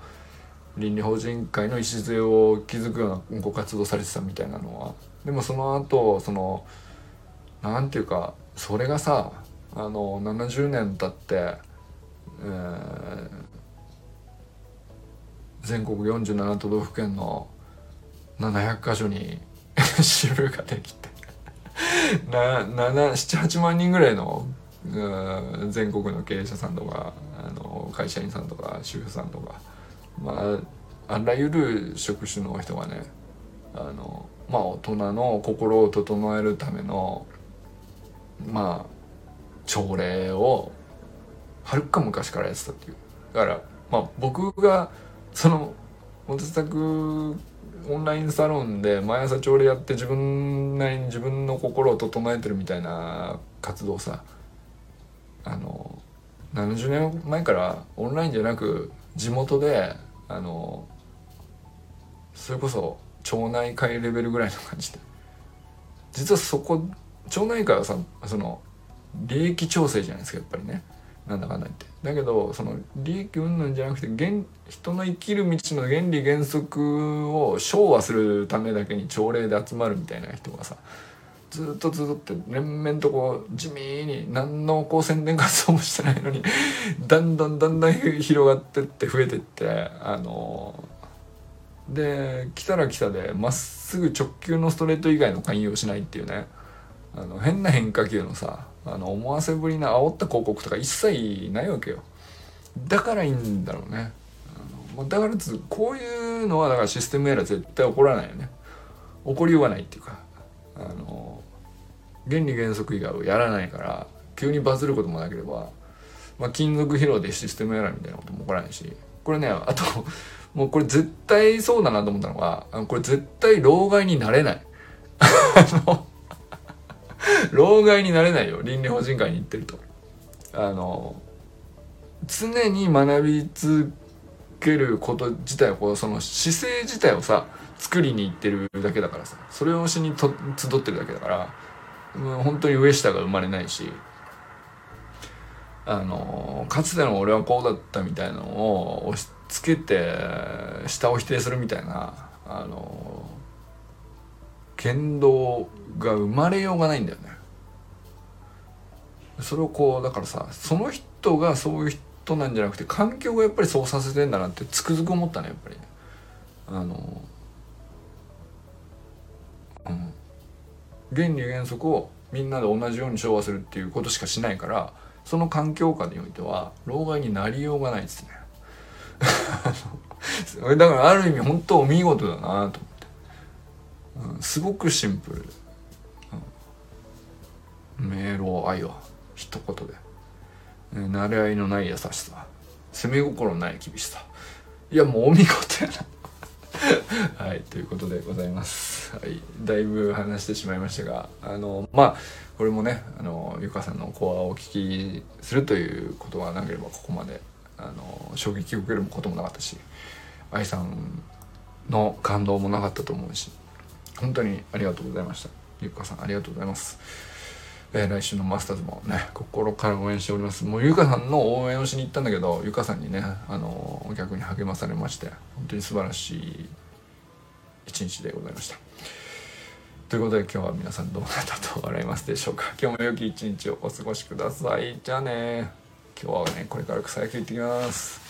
倫理法人会の礎を築くようなご活動されてたみたいなのは。でもその後そのなんていうかそれがさあの70年経って、えー、全国47都道府県の700箇所に 支部ができて78万人ぐらいの全国の経営者さんとかあの会社員さんとか主婦さんとかまああらゆる職種の人がねあのまあ大人の心を整えるためのまあ朝礼をはるか昔からやってたっていう。だからまあ僕がそのモテタクオンラインサロンで毎朝朝礼やって自分なりに自分の心を整えてるみたいな活動さあの70年前からオンラインじゃなく地元であのそれこそ町内会レベルぐらいの感じで。実はそこ町内会はさその利益調整じゃないですかやっぱりね。なんだかんだ言って。だけどその利益云々じゃなくて現人の生きる道の原理原則を昭和するためだけに朝礼で集まるみたいな人がさずっとずっと連綿とこう地味に何のこう宣伝活動もしてないのに だんだんだんだん 広がってって増えてってあので来たら来たでまっすぐ直球のストレート以外の勧誘をしないっていうね。あの変な変化球のさあの思わせぶりな煽った広告とか一切ないわけよ。だからいいんだろうね。あのだからつこういうのはだからシステムエラー絶対起こらないよね。起こりようがないっていうか。あの原理原則以外をやらないから急にバズることもなければ、まあ、金属疲労でシステムエラーみたいなことも起こらないしこれねあともうこれ絶対そうだなと思ったのがこれ絶対老害になれない。あの老害になれないよ倫理法人会に行ってると。あの常に学び続けること自体をその姿勢自体をさ作りに行ってるだけだからさそれをしにと集ってるだけだから本当に上下が生まれないしあのかつての俺はこうだったみたいなのを押し付けて下を否定するみたいなあの言動が生まれようがないんだよね。それをこうだからさその人がそういう人なんじゃなくて環境がやっぱりそうさせてんだなってつくづく思ったねやっぱり。あのうん。原理原則をみんなで同じように調和するっていうことしかしないからその環境下においては老害になりようがないですね。だからある意味本当お見事だなと思って、うん、すごくシンプル、うん、明朗愛は一言で、えー、慣れ合いのない優しさ。攻め心ない厳しさ。いやもうお見事やな。はいということでございます、はい、だいぶ話してしまいましたがあのまあこれもねあのゆかさんのコアをお聞きするということがなければここまであの衝撃を受けることもなかったし愛さんの感動もなかったと思うし本当にありがとうございました。ゆかさんありがとうございます。えー、来週のマスターズもね心から応援しております。もうゆかさんの応援をしに行ったんだけどゆかさんにねあのー、客に励まされまして本当に素晴らしい一日でございました。ということで今日は皆さんどうなったと笑いますでしょうか。今日も良き一日をお過ごしください。じゃあね。今日はねこれから草野球行ってきます。